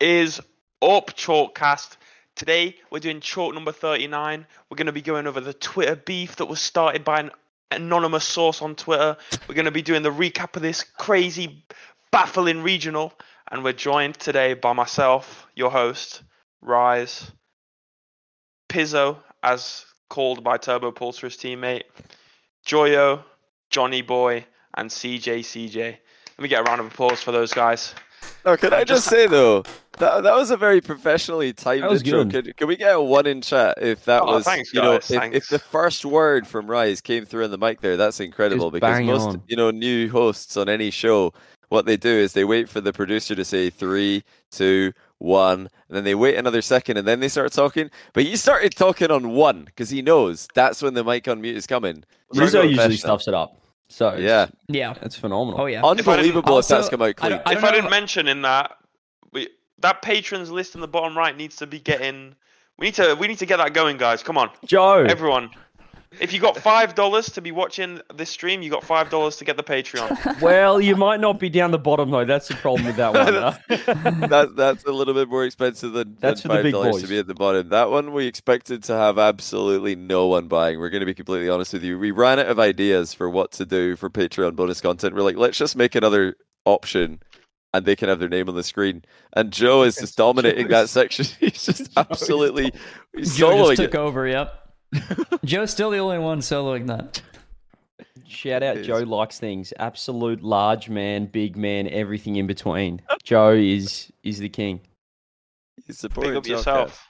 is up, Chalked Cast? Today we're doing chalk number 39. We're going to be going over the Twitter beef that was started by an anonymous source on Twitter. We're going to be doing the recap of this crazy, baffling regional. And we're joined today by myself, your host, Rise, Pizzo, as called by Turbopolsa's teammate, Joyo, Johnnyboi, and CJCJ. Let me get a round of applause for those guys. No, can I just say though, that that was a very professionally timed That was intro. good. Could, can we get a one in chat if that Oh, was thanks, you know if, if the first word from Rise came through in the mic there, that's incredible because most on. you know new hosts on any show, what they do is they wait for the producer to say three, two, one, and then they wait another second and then they start talking. But he started talking on one because he knows that's when the mic on mute is coming. Very Rizzo usually stuffs it up. So it's- Yeah, Yeah. it's phenomenal. Oh yeah. If I unbelievable if, that's also, come out I clean. I if I know- didn't mention in that, we that patrons list in the bottom right needs to be getting. We need to we need to get that going, guys. Come on, Joe, everyone. If you got five dollars to be watching this stream, you got five dollars to get the Patreon. well, you might not be down the bottom though. That's the problem with that one. huh? that that's a little bit more expensive than, That's than five dollars to be at the bottom. That one we expected to have absolutely no one buying. We're going to be completely honest with you. We ran out of ideas for what to do for Patreon bonus content. We're like, let's just make another option, and they can have their name on the screen. And Joe is just dominating that section. He's just absolutely he's Joe soloing just took it. over. Yep. Joe's still the only one soloing that. Shout out Joe likes things. Absolute large man, big man, everything in between. Joe is is the king. He's supporting Big up Joe yourself.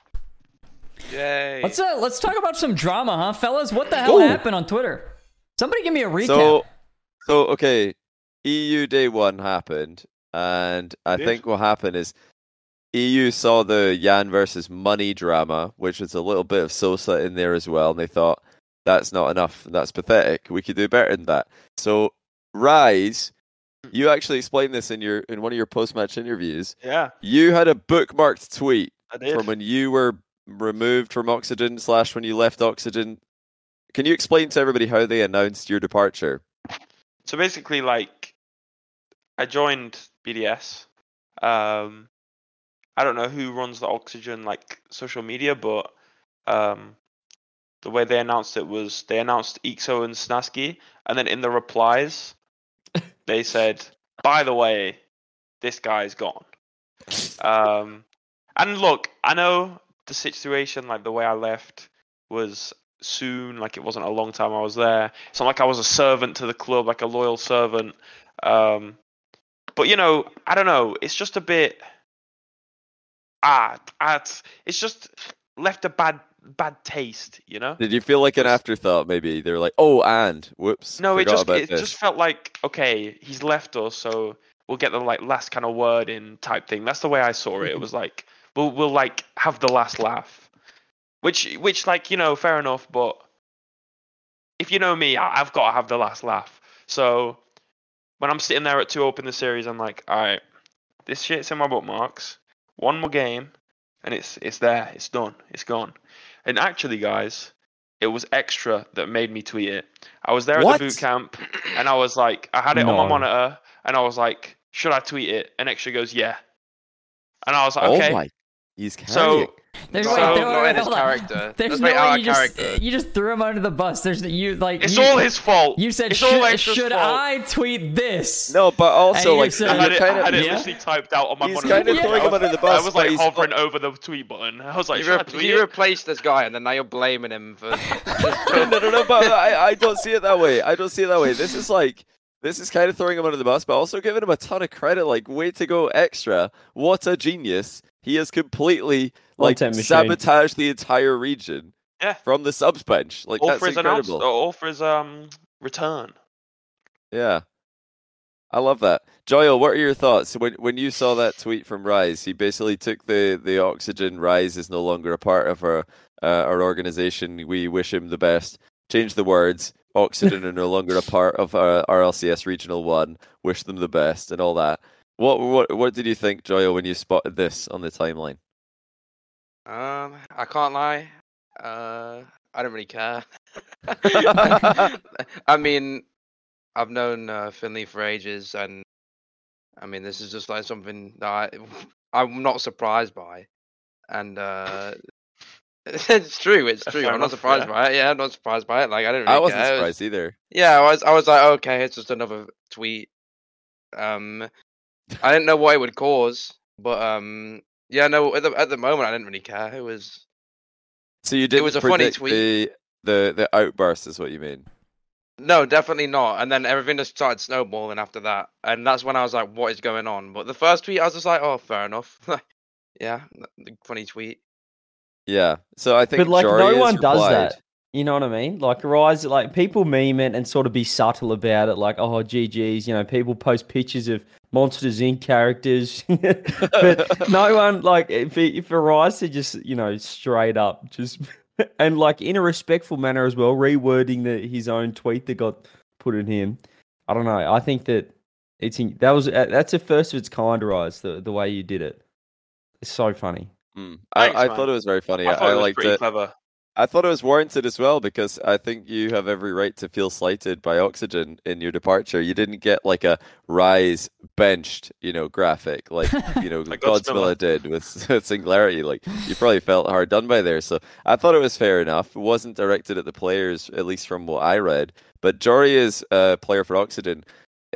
Yay! Let's uh, let's talk about some drama, huh, fellas? What the hell Ooh. happened on Twitter? Somebody give me a recap. So, so okay, EU day one happened, and I think what happened is EU saw the Yan versus Money drama, which was a little bit of Sosa in there as well, and they thought that's not enough, that's pathetic. We could do better than that. So, Rise, you actually explained this in your in one of your post match interviews. yeah, You had a bookmarked tweet from when you were removed from Oxygen slash when you left Oxygen. Can you explain to everybody how they announced your departure? So basically, like, I joined BDS. Um, I don't know who runs the Oxygen like social media, but um, the way they announced it was they announced Ixo and Snasky, and then in the replies, they said, "By the way, this guy's gone." Um, and look, I know the situation, like the way I left, was soon. Like it wasn't a long time I was there. It's not like I was a servant to the club, like a loyal servant. Um, but you know, I don't know. It's just a bit. Ah, ah, it's- just left a bad bad taste, you know. Did you feel like an afterthought? Maybe they were like, "Oh, and whoops." No, it just it this." just felt like okay, he's left us, so we'll get the like last kind of word in type thing. That's the way I saw it. It was like we'll we'll like have the last laugh, which which like you know fair enough, but if you know me, I, I've got to have the last laugh. So when I'm sitting there at two open the series, I'm like, all right, this shit's in my bookmarks. One more game, and it's it's there. It's done. It's gone. And actually, guys, it was extra that made me tweet it. I was there at the boot camp, and I was like, I had it on my monitor, and I was like, should I tweet it? And extra goes, yeah. And I was like, okay. Oh okay. my! He's carrying. so There's, So- wait, not there- not in his on. character. There's That's no way out you of just character. you just threw him under the bus. There's you like it's you, all his fault. You said it's all should, should. I tweet this? no, but also like said- I had it, kind I had of it Yeah. literally typed out on my he's monitor. kind of Yeah. throwing him under the bus. I was like he's- hovering over the tweet button. I was like, You, should I re- tweet you replaced this guy, and then now you're blaming him for. no, no, no, but I, I don't see it that way. I don't see it that way. This is like this is kind of throwing him under the bus, but also giving him a ton of credit. Like, way to go, extra! What a genius! He has completely like sabotaged the entire region. Yeah. From the subs bench, like all that's for his announce, incredible. all for his um return. Yeah. I love that. Joel, what are your thoughts when when you saw that tweet from Rise? He basically took the the oxygen. Rise is no longer a part of our uh, our organization. We wish him the best. Change the words. Oxygen are no longer a part of our RLCS Regional One. Wish them the best and all that. What what what did you think, Joel, when you spotted this on the timeline? um, I can't lie. Uh, I don't really care. I mean, I've known uh, Finley for ages, and I mean, this is just like something that I, I'm not surprised by, and uh, it's true. It's true. I'm not surprised yeah. by it. Yeah, I'm not surprised by it. Like I didn't. Really I wasn't care. It was- surprised either. Yeah, I was. I was like, okay, it's just another tweet. Um, I didn't know what it would cause, but um, yeah, no. At the at the moment, I didn't really care. It was So you did. It was a funny tweet. the the the outburst, is what you mean? no, definitely not. And then everything just started snowballing after that, and that's when I was like, what is going on? But the first tweet, I was just like, oh, fair enough. yeah, n- funny tweet. Yeah. So I think But like, Jory no has one does that. You know what I mean? Like Rise, like people meme it and sort of be subtle about it, like, oh, GG's, you know, people post pictures of Monsters Inc. characters. but no one, like, if, if Rise to just, you know, straight up, just, and like in a respectful manner as well, rewording the, his own tweet that got put in him. I don't know. I think that it's, in, that was, uh, that's a first of its kind, Rise, the, the way you did it. It's so funny. Mm. I, Thanks, I thought it was very funny. I I, I liked pretty it. clever. I thought it was warranted as well because I think you have every right to feel slighted by Oxygen in your departure. You didn't get like a rise benched, you know, graphic like you know Like Godzilla did with Singularity. Like you probably felt hard done by there. So I thought it was fair enough. It wasn't directed at the players, at least from what I read. But Jory is a player for Oxygen.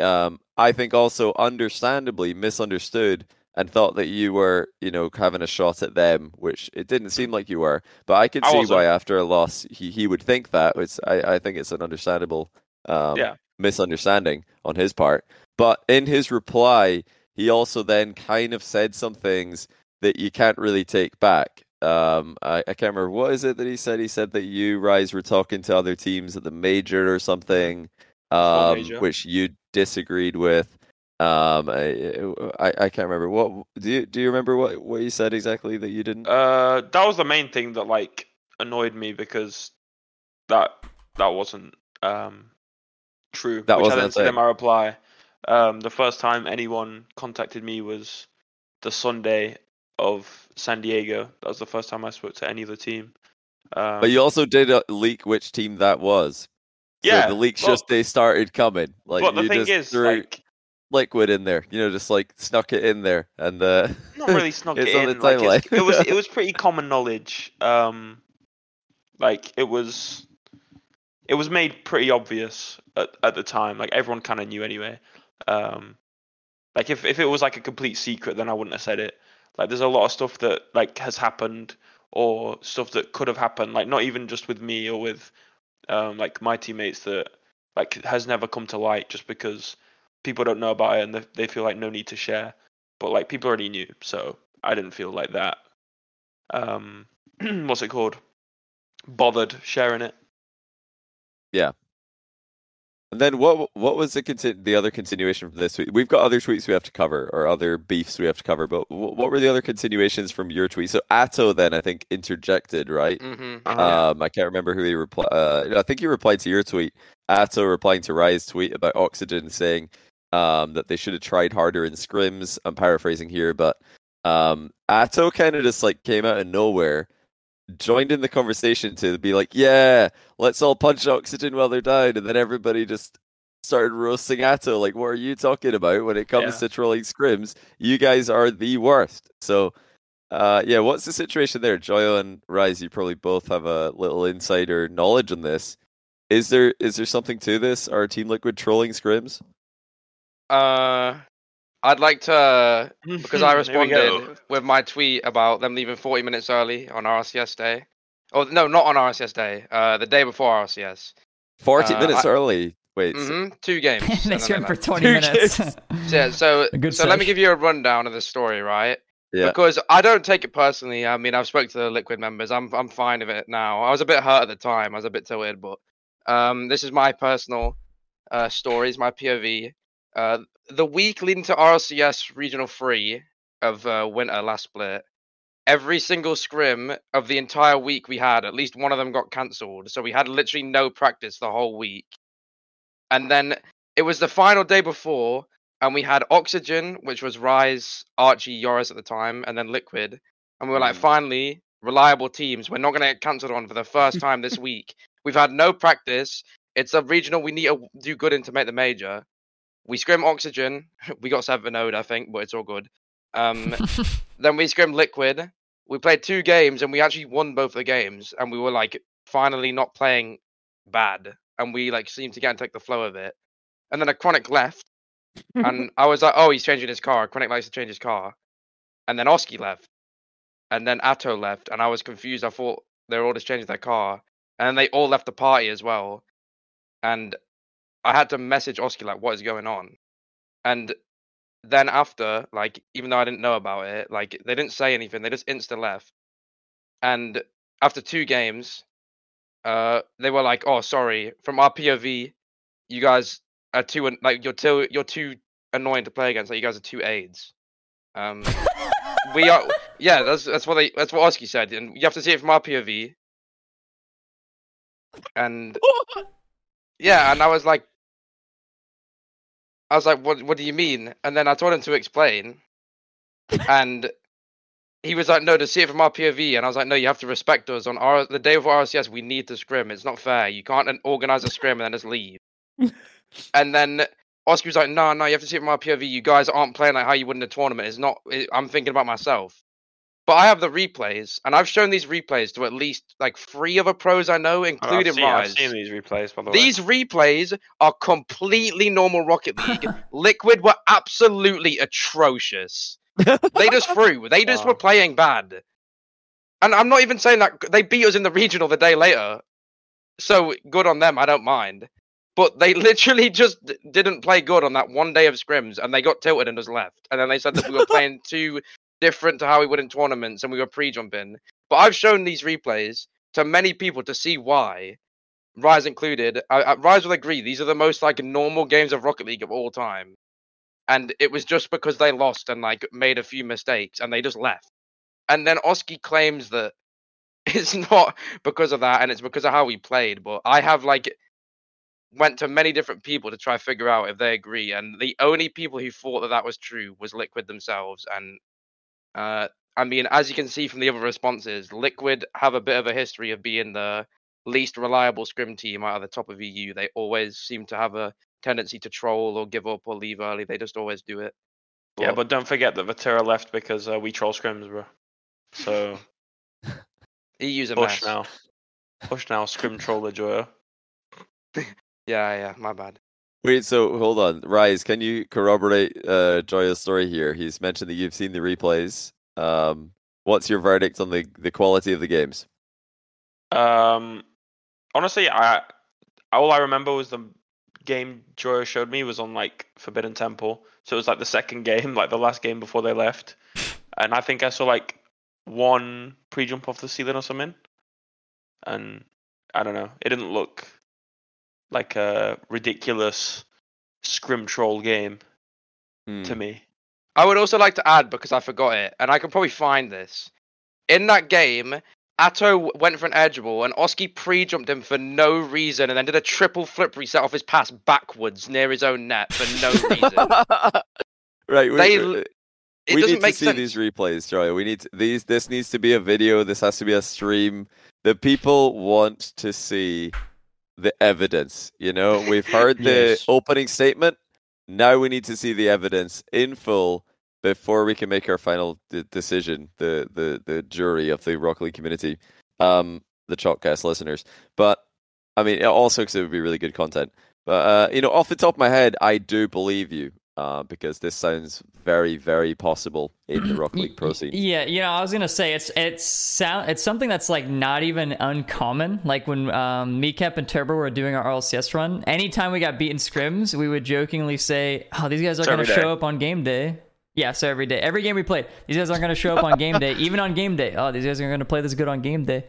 Um, I think also understandably misunderstood and thought that you were, you know, having a shot at them, which it didn't seem like you were. But I could I see wasn't. why after a loss he, he would think that. It's I, I think it's an understandable um, Yeah. misunderstanding on his part. But in his reply, he also then kind of said some things that you can't really take back. Um, I, I can't remember what is it that he said. He said that you Rise were talking to other teams at the major or something, um, which you disagreed with. Um, I, I I can't remember what do you do you remember what what you said exactly that you didn't? Uh, that was the main thing that like annoyed me because that that wasn't um true. That which wasn't I a then said in my reply. Um, the first time anyone contacted me was the Sunday of San Diego. That was the first time I spoke to any other team. Um, but you also did uh, leak which team that was. So Yeah, the leaks well- just they started coming. Like but the you thing just is, threw like, liquid in there. You know, just like snuck it in there, and uh, not really snuck it in. Like it was it was pretty common knowledge. Um, like it was it was made pretty obvious at, at the time. Like everyone kind of knew anyway. Um, like if if it was like a complete secret, then I wouldn't have said it. Like there's a lot of stuff that like has happened or stuff that could have happened. Like not even just with me or with um like my teammates that like has never come to light just because people don't know about it and they, they feel like no need to share but like people already knew, so I didn't feel like that. Um, what's it called? Bothered sharing it. Yeah. And then what what was the conti- the other continuation from this tweet? We've got other tweets we have to cover or other beefs we have to cover, but wh- what were the other continuations from your tweet? So Atow then I think interjected, right? hmm Uh, Um, I can't remember who he replied. Uh, I think he replied to your tweet. Atow replying to Rise's tweet about Oxygen, saying um, that they should have tried harder in scrims. I'm paraphrasing here, but um, Atow kind of just like came out of nowhere, joined in the conversation to be like, "Yeah, let's all punch Oxygen while they're down," and then everybody just started roasting Atow. Like, what are you talking about when it comes Yeah. to trolling scrims? You guys are the worst. So. Uh, yeah, what's the situation there? Joyo and Rise, you probably both have a little insider knowledge on this. Is there is there something to this? Are Team Liquid trolling scrims? Uh, I'd like to because I Here we go. responded with my tweet about them leaving 40 minutes early on RCS day. Oh no, not on RCS day. Uh, the day before RCS. Forty Uh, minutes I- early. Wait, so- hmm Two games. and they then swim they for 20 Two minutes. games. So, yeah, so A so let me give you a rundown of the story, right? yeah, Because I don't take it personally. I mean, I've spoke to the Liquid members. I'm I'm fine with it now. I was a bit hurt at the time. I was a bit tilted, but um, this is my personal uh stories, my POV. Uh, the week leading to RCS Regional Three of uh, Winter last split, every single scrim of the entire week we had, at least one of them got cancelled. So we had literally no practice the whole week. And then it was the final day before, and we had Oxygen, which was Rise, Archie, Yoris at the time, and then Liquid. And we were like, Mhm. finally, reliable teams. We're not going to get cancelled on for the first time this week. We've had no practice. It's a regional. We need to do good in to make the major. We scrim Oxygen. We got 7 0 I think, but it's all good. Um, then we scrimmed Liquid. We played two games and we actually won both the games. And we were like finally not playing bad. And we like seemed to get into like the flow of it. And then a chronic left. and I was like, oh, he's changing his car. Chronic likes to change his car. And then Oski left. And then Atow left. And I was confused. I thought they were all just changing their car. And then they all left the party as well. And I had to message Oski like, what is going on? And then after, like, even though I didn't know about it, like they didn't say anything. They just insta left. And after two games, uh, they were like, "Oh, sorry. From our POV, you guys are too an- like you're too you're too annoying to play against. Like you guys are too aids." Um, we are. Yeah, that's that's what they that's what Oski said, and you have to see it from our POV. And yeah, and I was like, I was like, what What do you mean? And then I told him to explain, and he was like, no, to see it from our POV, and I was like, no, you have to respect us. On our the day of RCS, we need to scrim. It's not fair. You can't organize a scrim and then just leave. and then Oscar was like, no, no, you have to see it from our POV. You guys aren't playing like how you would in a tournament. It's not. It, I'm thinking about myself. But I have the replays, and I've shown these replays to at least like three other pros I know, I've including seen, I've seen these replays, by the way. These replays are completely normal Rocket League. Liquid were absolutely atrocious. They just threw. They just were playing bad. And I'm not even saying that they beat us in the regional the day later. So good on them, I don't mind. But they literally just didn't play good on that one day of scrims and they got tilted and just left. And then they said that we were playing too different to how we would in tournaments and we were pre jumping. But I've shown these replays to many people to see why. Rise included. I, I, Rise will agree. These are the most like normal games of Rocket League of all time, and it was just because they lost and like made a few mistakes and they just left. And then Oski claims that it's not because of that and it's because of how we played. But I have like went to many different people to try figure out if they agree, and the only people who thought that that was true was Liquid themselves. And uh, I mean, as you can see from the other responses, Liquid have a bit of a history of being the least reliable scrim team out of the top of EU. They always seem to have a tendency to troll or give up or leave early. They just always do it. yeah, but don't forget that Vatira left because uh, we troll scrims, bro. So EU's a push mess. now, push now, scrim troller Joyo. Yeah, yeah, my bad. Wait, so hold on, Rise. Can you corroborate uh, Joya's story here? He's mentioned that you've seen the replays. Um, what's your verdict on the the quality of the games? Um, honestly, I all I remember was the game Joya showed me was on like Forbidden Temple, so it was like the second game, like the last game before they left, and I think I saw like one pre jump off the ceiling or something, and I don't know, it didn't look like a ridiculous scrim troll game Hmm. to me. I would also like to add because I forgot it, and I can probably find this. In that game, Atow went for an edge ball, and Oski pre-jumped him for no reason, and then did a triple flip reset off his pass backwards near his own net for no reason. right. We, They we- we need to see sense. these replays, Joya. We need to, these. This needs to be a video. This has to be a stream. The people want to see the evidence. You know, we've heard the Yes. opening statement. Now we need to see the evidence in full before we can make our final de- decision. The the the jury of the Rock League community, um, the Chalked Cast listeners. But I mean, also because it would be really good content. But uh, you know, off the top of my head, I do believe you uh, because this sounds very, very possible in the Rock League Pro scene. Yeah, you know, I was gonna say it's it's sound it's something that's like not even uncommon. Like when um, Meecap and Turbo were doing our RLCS run, anytime we got beaten scrims, we would jokingly say, "Oh, these guys are So gonna show up on game day." Yeah, so every day, every game we played, these guys aren't gonna show up on game day, even on game day. Oh, these guys are gonna play this good on game day.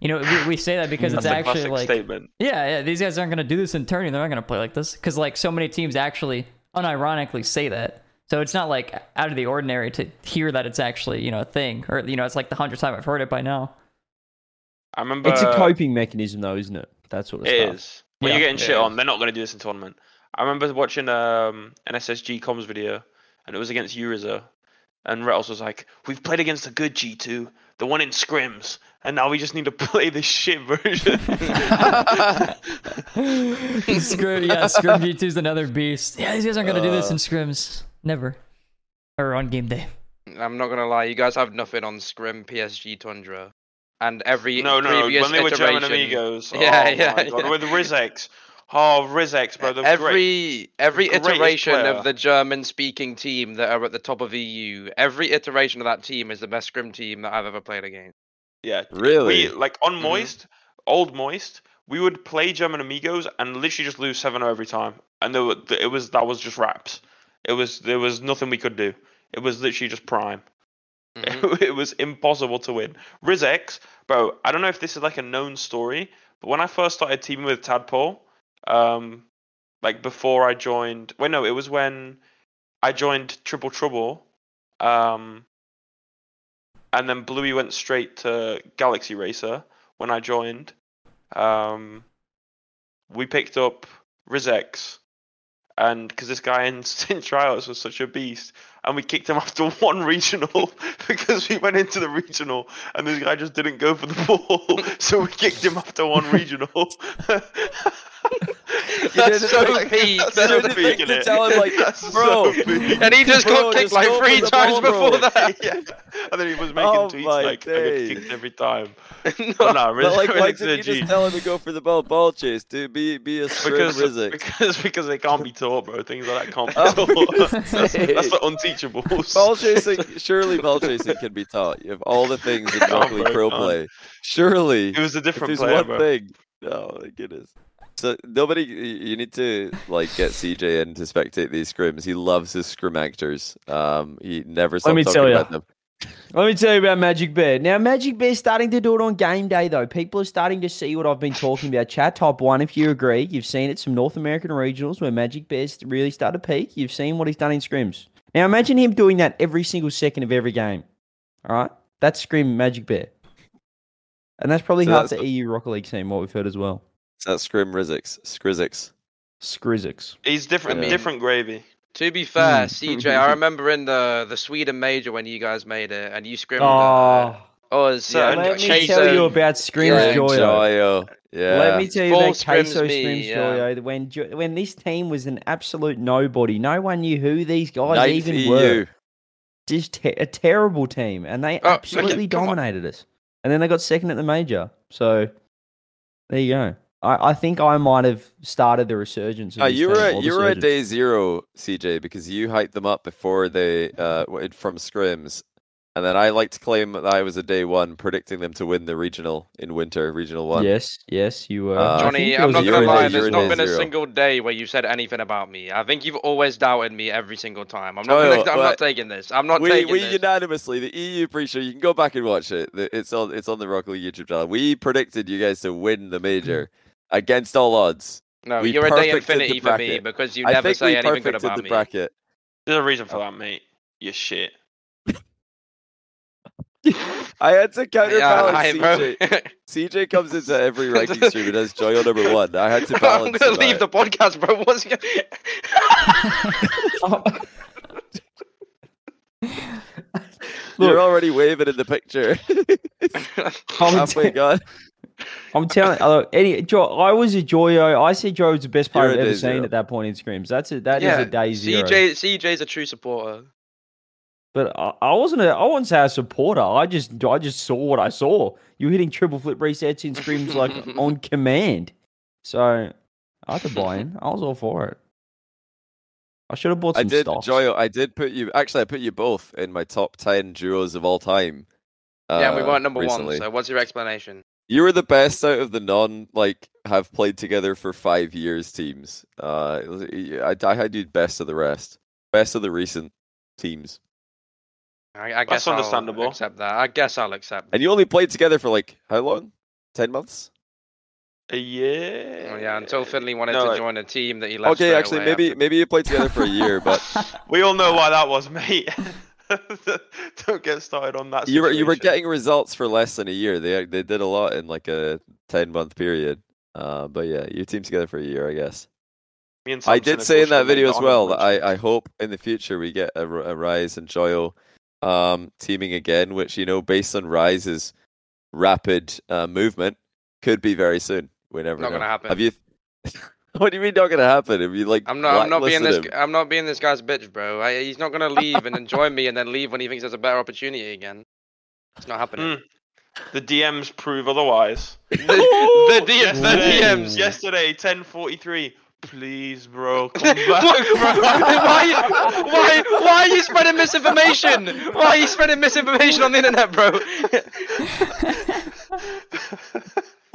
You know, we, we say that because it's actually like statement. yeah, yeah, these guys aren't going to do this in turning. They're not going to play like this because like so many teams actually unironically say that. So it's not like out of the ordinary to hear that it's actually you know a thing or you know it's like the hundredth time I've heard it by now. I remember It's a coping mechanism, though, isn't it? That's what It it's is. When Yeah. you're getting shit Yeah. on, they're not going to do this in tournament. I remember watching um, an SSG comms video, and it was against Uriza, and Retals was like, "We've played against a good G2, the one in scrims, and now we just need to play the shit version." Scrim, yeah, Scrim G2 is another beast. Yeah, these guys aren't going to do this uh. in scrims. Never. Or on game day. I'm not gonna lie, you guys have nothing on Scrim, PSG, Tundra, and every No, no, no. previous When they were German amigos. Yeah, oh yeah, my God. yeah. With Rizex. Oh, Rizex, bro. The great. every every iteration player. of the German-speaking team that are at the top of EU, every iteration of that team is the best Scrim team that I've ever played against. Yeah. Really? We, like on Mhm. Moist, old Moist, we would play German amigos and literally just lose 7 every time. And there were, it was that was just raps. It was there was nothing we could do. It was literally just prime. Mhm. it was impossible to win. Rizex, bro, I don't know if this is like a known story, but when I first started teaming with Tadpole, um, like before I joined, wait, no, it was when I joined Triple Trouble, um, and then Bluey went straight to Galaxy Racer when I joined. Um, we picked up Rizex, and because this guy in, in trials was such a beast, and we kicked him after one regional because we went into the regional and this guy just didn't go for the ball, so we kicked him after one regional. That's so think- peak. That's so think to tell him, like, That's bro, so. And he just Bro, got kicked like three times ball, before that. yeah. And then he was making Oh tweets like, I get kicked every time. No, But no, But like, why didn't you is just tell him to go for the ball ball chase, dude? Be be a scrim because, because because they can't be taught, bro. Things like that can't be Oh, taught. that's, that's the unteachables. Ball chasing, surely ball chasing can be taught. You have all the things in No, bro, Pro play. Surely, It was a different player, one bro. thing. Oh my goodness. So nobody, you need to like get CJ in to spectate these scrims. He loves his scrim actors. Um, he never stops me talking tell ya. about them. Let me tell you about MaJicBear. Now, MaJicBear's starting to do it on game day, though. People are starting to see what I've been talking about. Chat top one, if you agree. You've seen it some North American regionals where MaJicBear's really started to peak. You've seen what he's done in scrims. Now, imagine him doing that every single second of every game. All right, that's scrim MaJicBear, and that's probably So half that's the EU Rocket League team. What we've heard as well. So that's scrim Rizix, Skrizix. Skrizix. He's different, I mean- different gravy. To be fair, Hmm. CJ, I remember in the the Sweden major when you guys made it and you scrimmed Oh, uh, us Yeah, and let me Chaser. tell you about scrims Yeah, Joyo. Joyo. Yeah. Let me tell you Full about scrims Queso me, Scrims yeah. Joyo. When when this team was an absolute nobody, no one knew who these guys Ninth even EU. were. Just te- a terrible team, and they Oh, okay, absolutely on. dominated us. And then they got second at the major. So there you go. I, I think I might have started the resurgence. Of Uh, you team, were or at, you were at day zero, CJ, because you hyped them up before they uh from scrims, and then I like to claim that I was a day one, predicting them to win the regional in winter, regional one. Yes, yes, you were. Uh, I Johnny, I'm was not gonna lie. There's not been a zero. single day where you've said anything about me. I think you've always doubted me every single time. I'm not. Joel, gonna, I'm not taking this. I'm not we taking we this. We unanimously the EU pre-show. You can go back and watch it. It's on it's on the Rocket League YouTube channel. We predicted you guys to win the major against all odds. no, we you're a day infinity for me because you never say anything good perfected about the me. bracket. There's a reason for oh. that, mate. You're shit. I had to counterbalance I- CJ. CJ comes into every ranking stream and has Joy on number one. I had to balance. I'm gonna it leave the podcast, bro. What's going? You're already waving in the picture. I'm, Halfway te- gone. I'm telling. Look, any, Joe, I was a Joyo. I said Joe was the best player I've ever seen zero. at that point in scrims. That's it. that is yeah, a day zero. CJ, CJ's a true supporter. But I, I wasn't a I wouldn't say a supporter. I just I just saw what I saw. You were hitting triple flip resets in scrims like on command. So I had to buy in. I was all for it. I should have bought I did, stocks. Joyo. I did put you. Actually, I put you both in my top ten duos of all time. yeah, we uh, weren't number recently. one. So what's your explanation? You were the best out of the non like have played together for five years teams. Uh, I I had you best of the rest, best of the recent teams, I, I guess understandable. I'll accept that. I guess I'll accept. That. and you only played together for like how long? Ten months. A year. Oh, yeah, until Finley wanted No, to like- join a team that he left. Okay, actually, away maybe after- maybe you played together for a year, but We all know why that was, mate. Don't get started on that. you were you were getting results for less than a year. They they did a lot in like a ten month period. Uh, but yeah, you teamed together for a year, I guess. Me and I did say in that video as well that I, I hope in the future we get a Rise and Joyo um, teaming again, which you know, based on Rise's rapid uh, movement, could be very soon. We never Not know. gonna happen. Have you? what do you mean not gonna happen? If you like, I'm not. I'm not being this. him? I'm not being this guy's bitch, bro. I, he's not gonna leave and enjoy me, and then leave when he thinks there's a better opportunity again. It's not happening. Mm. The DMs prove otherwise. The, the, D- the DMs. yesterday, 10:43. Please, bro, come back. bro? why, why, why are you spreading misinformation? Why are you spreading misinformation on the internet, bro?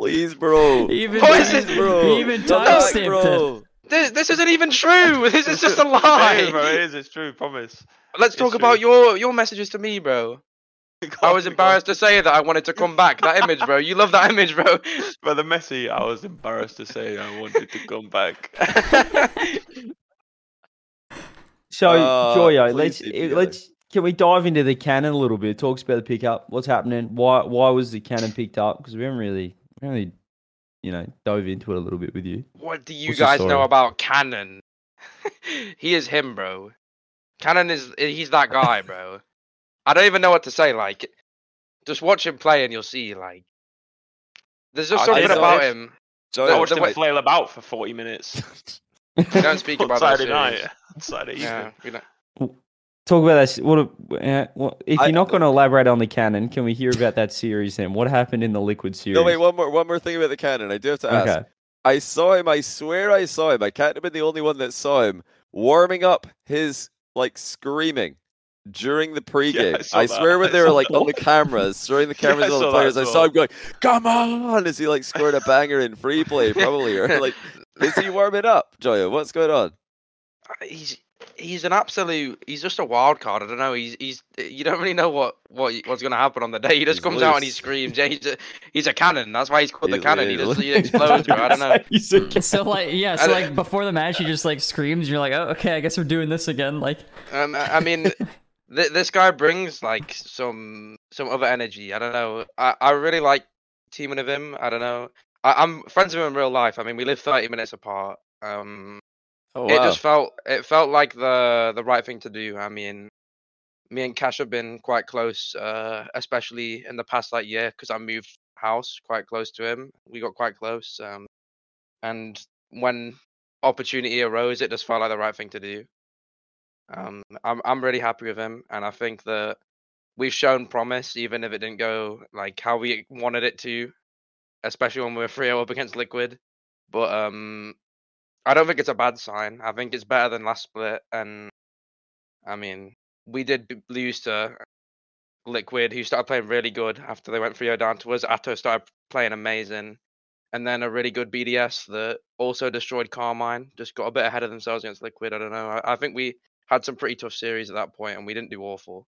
Please, bro. Even What is Please, it? bro. He even Come back, timestamped it. bro. This, this isn't even true. This is just a It is, bro. It is. It's true. Promise. Let's It's talk true. about your your messages to me, bro. I was embarrassed to say that I wanted to come back. That image, bro. You love that image, bro. By the Messi, I was embarrassed to say I wanted to come back. So, Uh, Joyo, let's do, eh, Joyo. let's can we dive into the cannon a little bit? Talks about the pickup. What's happening? Why why was the cannon picked up? Because we haven't really we haven't really you know dove into it a little bit with you. What do you What's guys know about Cannon? he is him, bro. Cannon is he's that guy, bro. I don't even know what to say. Like, just watch him play and you'll see. Like, there's just I something saw about it. him. Joy, I watched him way- flail about for 40 minutes. We don't speak on about that Saturday series. night. Saturday evening. Yeah, we don't. Talk about that. What, uh, what if you're not going to elaborate on the cannon? Can we hear about that series then? What happened in the Liquid series? no, wait, one more, one more thing about the cannon. I do have to ask. Okay. I saw him. I swear, I saw him. I can't have been the only one that saw him warming up his like screaming during the pregame. I I, swear, when I they were saw like on the cameras, throwing the cameras I on the players, I saw him going, "Come on!" as he like scored a banger in free play, probably, or like, is he warming up, Joya? What's going on? Uh, He's he's an absolute. He's just a wild card. I don't know. He's he's. You don't really know what what what's gonna happen on the day. He just He's comes out and he screams. Yeah, he's a he's a cannon. That's why he's called the He's- cannon. He just he explodes, bro. I don't know. He's a- So like yeah, so like before the match, he just like screams. You're like, oh okay, I guess we're doing this again. Like Um, I I mean, th- this guy brings like some some other energy. I don't know. I, I really like teaming with him. I don't know. I, I'm friends with him in real life. I mean, we live 30 minutes apart. Um, Oh it just felt it felt like the the right thing to do. I mean, me and Cash have been quite close, uh, especially in the past like year because I moved house quite close to him. We got quite close. Um, and when opportunity arose, it just felt like the right thing to do. Um, I'm I'm really happy with him, and I think that we've shown promise, even if it didn't go like how we wanted it to, especially when we were 3 up against Liquid. But um, I don't think it's a bad sign. I think it's better than last split, and I mean, we did lose to Liquid, who started playing really good after they went 3 down to us. Atow started playing amazing. And then a really good BDS that also destroyed Karmine, just got a bit ahead of themselves against Liquid. I don't know. I, I think we had some pretty tough series at that point, and we didn't do awful.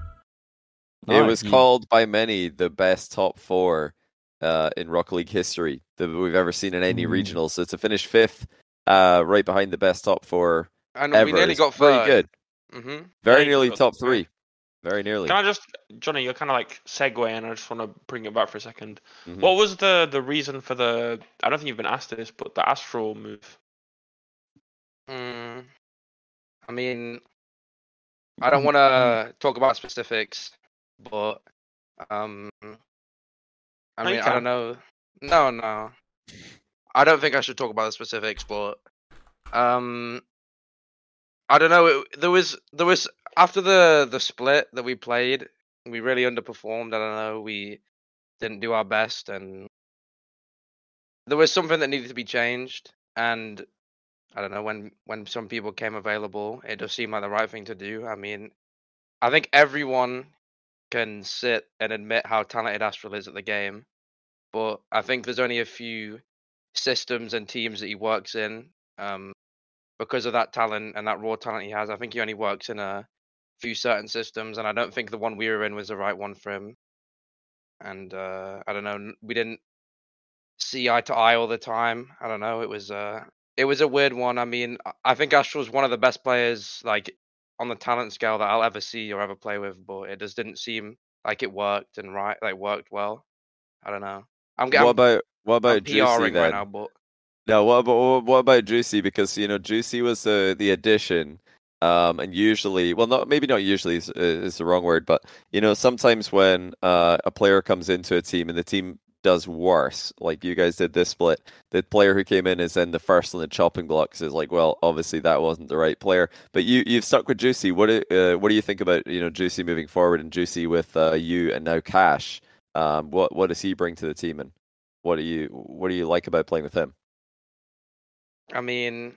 It was called by many the best top four uh, in Rock League history that we've ever seen in any Mm. regional. So to finish fifth, uh, right behind the best top four And ever, we nearly is got very third. good. Mm-hmm. Very you nearly top top three. Very nearly. Can I just, Johnny? You're kind of like segueing. I just want to bring it back for a 2nd Mhm. What was the the reason for the? I don't think you've been asked this, but the astral move. Mm, I mean, I don't want to talk about specifics, but um, I mean, I don't know. No, no, I don't think I should talk about the specifics, but um, I don't know. It, there was there was after the the split that we played, we really underperformed. I don't know. We didn't do our best, and there was something that needed to be changed. And I don't know when when some people came available, it just seemed like the right thing to do. I mean, I think everyone can sit and admit how talented Astral is at the game, but I think there's only a few systems and teams that he works in um, because of that talent and that raw talent he has. I think he only works in a few certain systems, and I don't think the one we were in was the right one for him. And uh, I don't know, we didn't see eye to eye all the time. I don't know. It was uh it was a weird one. I mean, I- think Astral's one of the best players like on the talent scale that I'll ever see or ever play with, but it just didn't seem like it worked and right like worked well. I don't know. I'm What getting about what I'm about Juicy PRing then? right now, but No, what about what- what about Juicy? Because you know, Juicy was the the addition, um, and usually, well, not maybe not usually is, is the wrong word, but you know, sometimes when uh, a player comes into a team and the team does worse, like you guys did this split, the player who came in is then the first on the chopping blocks. Is like, well, obviously that wasn't the right player, but you you've stuck with Juicy. What do- uh, what do you think about you know Juicy moving forward and Juicy with uh, you and now Cash? Um, what what does he bring to the team and what do you what do you like about playing with him? I mean,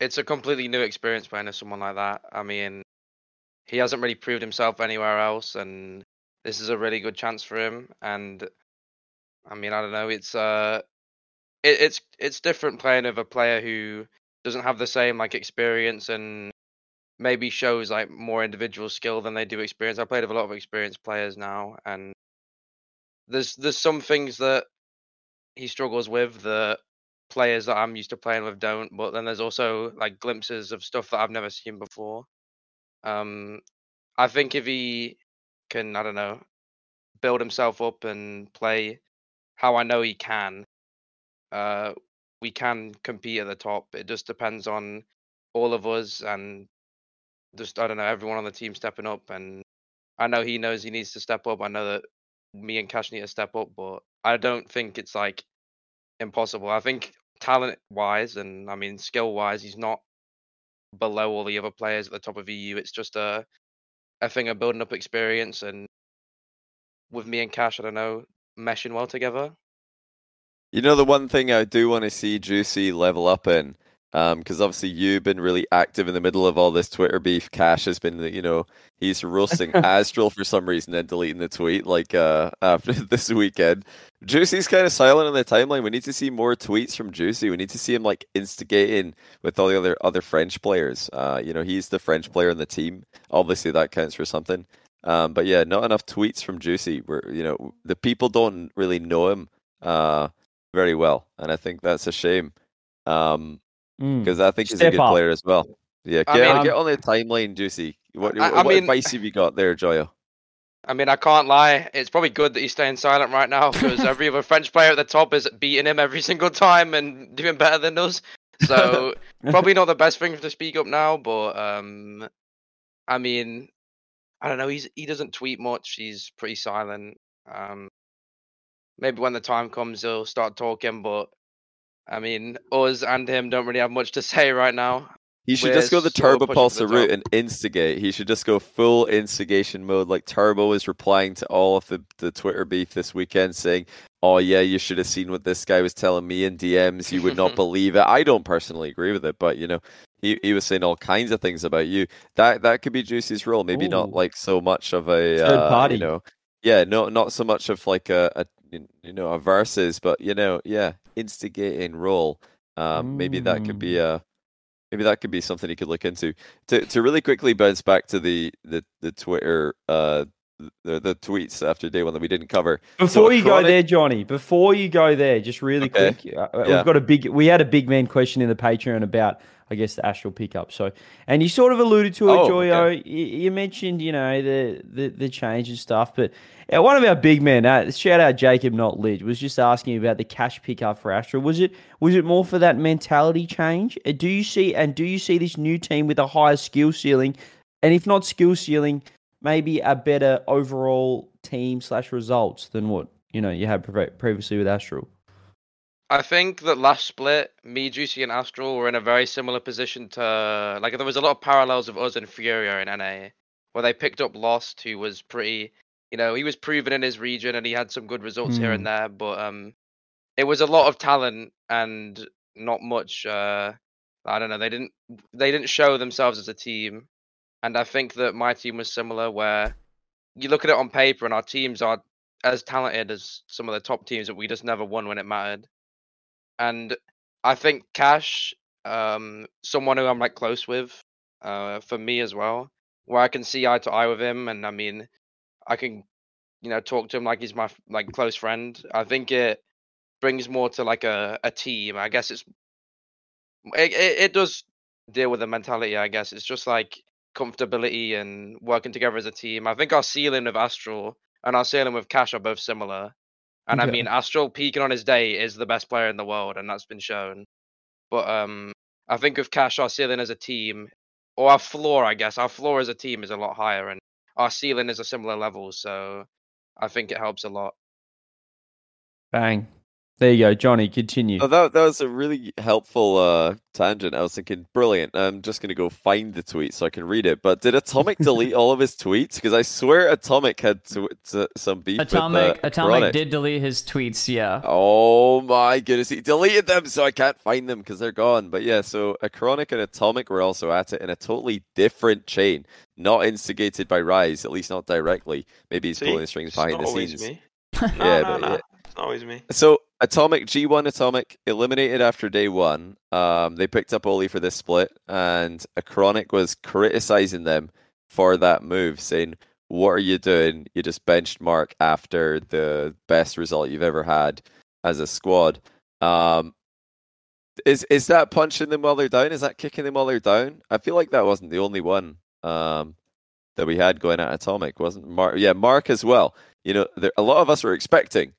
it's a completely new experience playing with someone like that. I mean, he hasn't really proved himself anywhere else, and this is a really good chance for him. And I mean, I don't know, it's uh, it, it's it's different playing of a player who doesn't have the same like experience and maybe shows like more individual skill than they do experience. I played with a lot of experienced players now, and there's there's some things that he struggles with that players that I'm used to playing with don't. But then there's also like glimpses of stuff that I've never seen before. Um, I think if he can, I don't know, build himself up and play how I know he can, uh, we can compete at the top. It just depends on all of us and just I don't know everyone on the team stepping up. And I know he knows he needs to step up. I know that me and Cash need to step up, but I don't think it's like impossible. I think talent wise and I mean skill wise, he's not below all the other players at the top of EU. It's just a a thing of building up experience and with me and Cash, I don't know, meshing well together. You know, the one thing I do want to see Juicy level up in, um, because obviously you've been really active in the middle of all this Twitter beef. Cash has been, you know, he's roasting Astral for some reason, and deleting the tweet like uh, after this weekend. Juicy's kind of silent on the timeline. We need to see more tweets from Juicy. We need to see him like instigating with all the other other French players. Uh, you know, he's the French player in the team. Obviously, that counts for something. Um, but yeah, not enough tweets from Juicy. Where you know the people don't really know him. Uh, very well, and I think that's a shame. Um, Mm. because I think he's a good up. player as well. Yeah, I get, on, mean- get on the timeline, Juicy. What, I- I what mean- advice have you got there, Joyo? I mean, I can't lie. It's probably good that he's staying silent right now because every other French player at the top is beating him every single time and doing better than us. So probably not the best thing to speak up now, but um, I mean, I don't know. He's he doesn't tweet much. He's pretty silent. Um, maybe when the time comes, he'll start talking. But I mean, us and him don't really have much to say right now. He should We're just go the Turbopolsa route and instigate. He should just go full instigation mode. Like Turbo is replying to all of the, the Twitter beef this weekend saying, Oh, yeah, you should have seen what this guy was telling me in DMs. You would not believe it. I don't personally agree with it, but you know, he, he was saying all kinds of things about you. That that could be Juicy's role. Maybe not like so much of a Third uh, party. You know, yeah, no, not so much of like a, a you know a versus, but you know, yeah, instigating role. Um, maybe that could be a maybe that could be something he could look into. To to really quickly bounce back to the the the Twitter uh the the tweets after day one that we didn't cover. So Before you go there, Johnny, before you go there, just really Okay. quick, uh, uh, Yeah. we've got a big. We had a big man question in the Patreon about, I guess, the Astral pickup. So, and you sort of alluded to it, Oh, Joyo. You, you mentioned, you know, the the the change and stuff, but uh, one of our big men, uh, shout out Jacob, not Lid, was just asking about the cash pickup for Astral. Was it was it more for that mentality change? Uh, Do you see and do you see this new team with a higher skill ceiling, and if not skill ceiling, maybe a better overall team slash results than what you know you had previously with Astral. I think that last split, me, Juicy, and Astral were in a very similar position to like there was a lot of parallels of us and Furia in NA, where they picked up Lost, who was pretty, you know, he was proven in his region and he had some good results here and there, but um, it was a lot of talent and not much. Uh, I don't know. They didn't they didn't show themselves as a team, and I think that my team was similar, where you look at it on paper and our teams are as talented as some of the top teams, but we just never won when it mattered and I think Cash, um, someone who I'm like close with, uh, for me as well, where I can see eye to eye with him, and I mean, I can, you know, talk to him like he's my like close friend. I think it brings more to like a, a team. I guess it's it, it, it does deal with the mentality. I guess it's just like comfortability and working together as a team. I think our ceiling with Astral and our ceiling with Cash are both similar. And I mean, Astral peaking on his day is the best player in the world, and that's been shown. But um, I think with Cash, our ceiling as a team, or our floor, I guess, our floor as a team is a lot higher, and our ceiling is a similar level. So I think it helps a lot. Bang. There you go, Johnny. Continue. Oh, that that was a really helpful uh, tangent. I was thinking, brilliant. I'm just gonna go find the tweet so I can read it. But did Atomic delete all of his tweets? Because I swear Atomic had t- t- some beef Atomic with uh, Atomic Chronic. did delete his tweets. Yeah. Oh my goodness, he deleted them, so I can't find them because they're gone. But yeah, so Acronik and Atomic were also at it in a totally different chain, not instigated by Rise, at least not directly. Maybe he's See? pulling the strings It's behind not the scenes. me. No, Yeah, no, but no. yeah. Not always me. So Atomic G1 Atomic eliminated after day one. Um, they picked up Oli for this split, and Acronik was criticizing them for that move, saying, "What are you doing? You just benched Mark after the best result you've ever had as a squad." Um, is is that punching them while they're down? Is that kicking them while they're down? I feel like that wasn't the only one um, that we had going at Atomic, wasn't Mark? Yeah, Mark as well. You know, there, a lot of us were expecting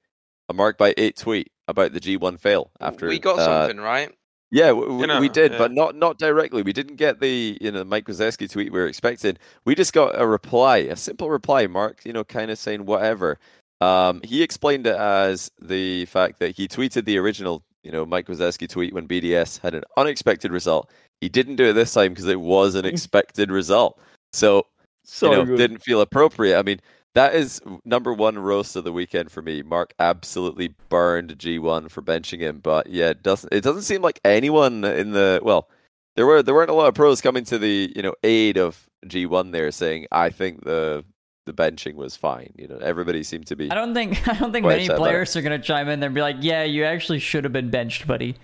a Mark by eight tweet about the G1 fail after we got uh, something right. yeah, we, we, know, we did, yeah. but not not directly. We didn't get the you know Mike Wazowski tweet we were expecting. We just got a reply, a simple reply. Mark, you know, kind of saying whatever. Um, he explained it as the fact that he tweeted the original, you know, Mike Wazowski tweet when BDS had an unexpected result. He didn't do it this time because it was an expected result. So so you know, didn't feel appropriate. I mean, that is number one roast of the weekend for me. Mark absolutely burned G1 for benching him, but yeah, it doesn't it doesn't seem like anyone in the well, there were there weren't a lot of pros coming to the you know aid of G1 there saying I think the the benching was fine. You know, everybody seemed to be. I don't think I don't think many upset about it. players are gonna chime in there and be like, "Yeah, you actually should have been benched, buddy."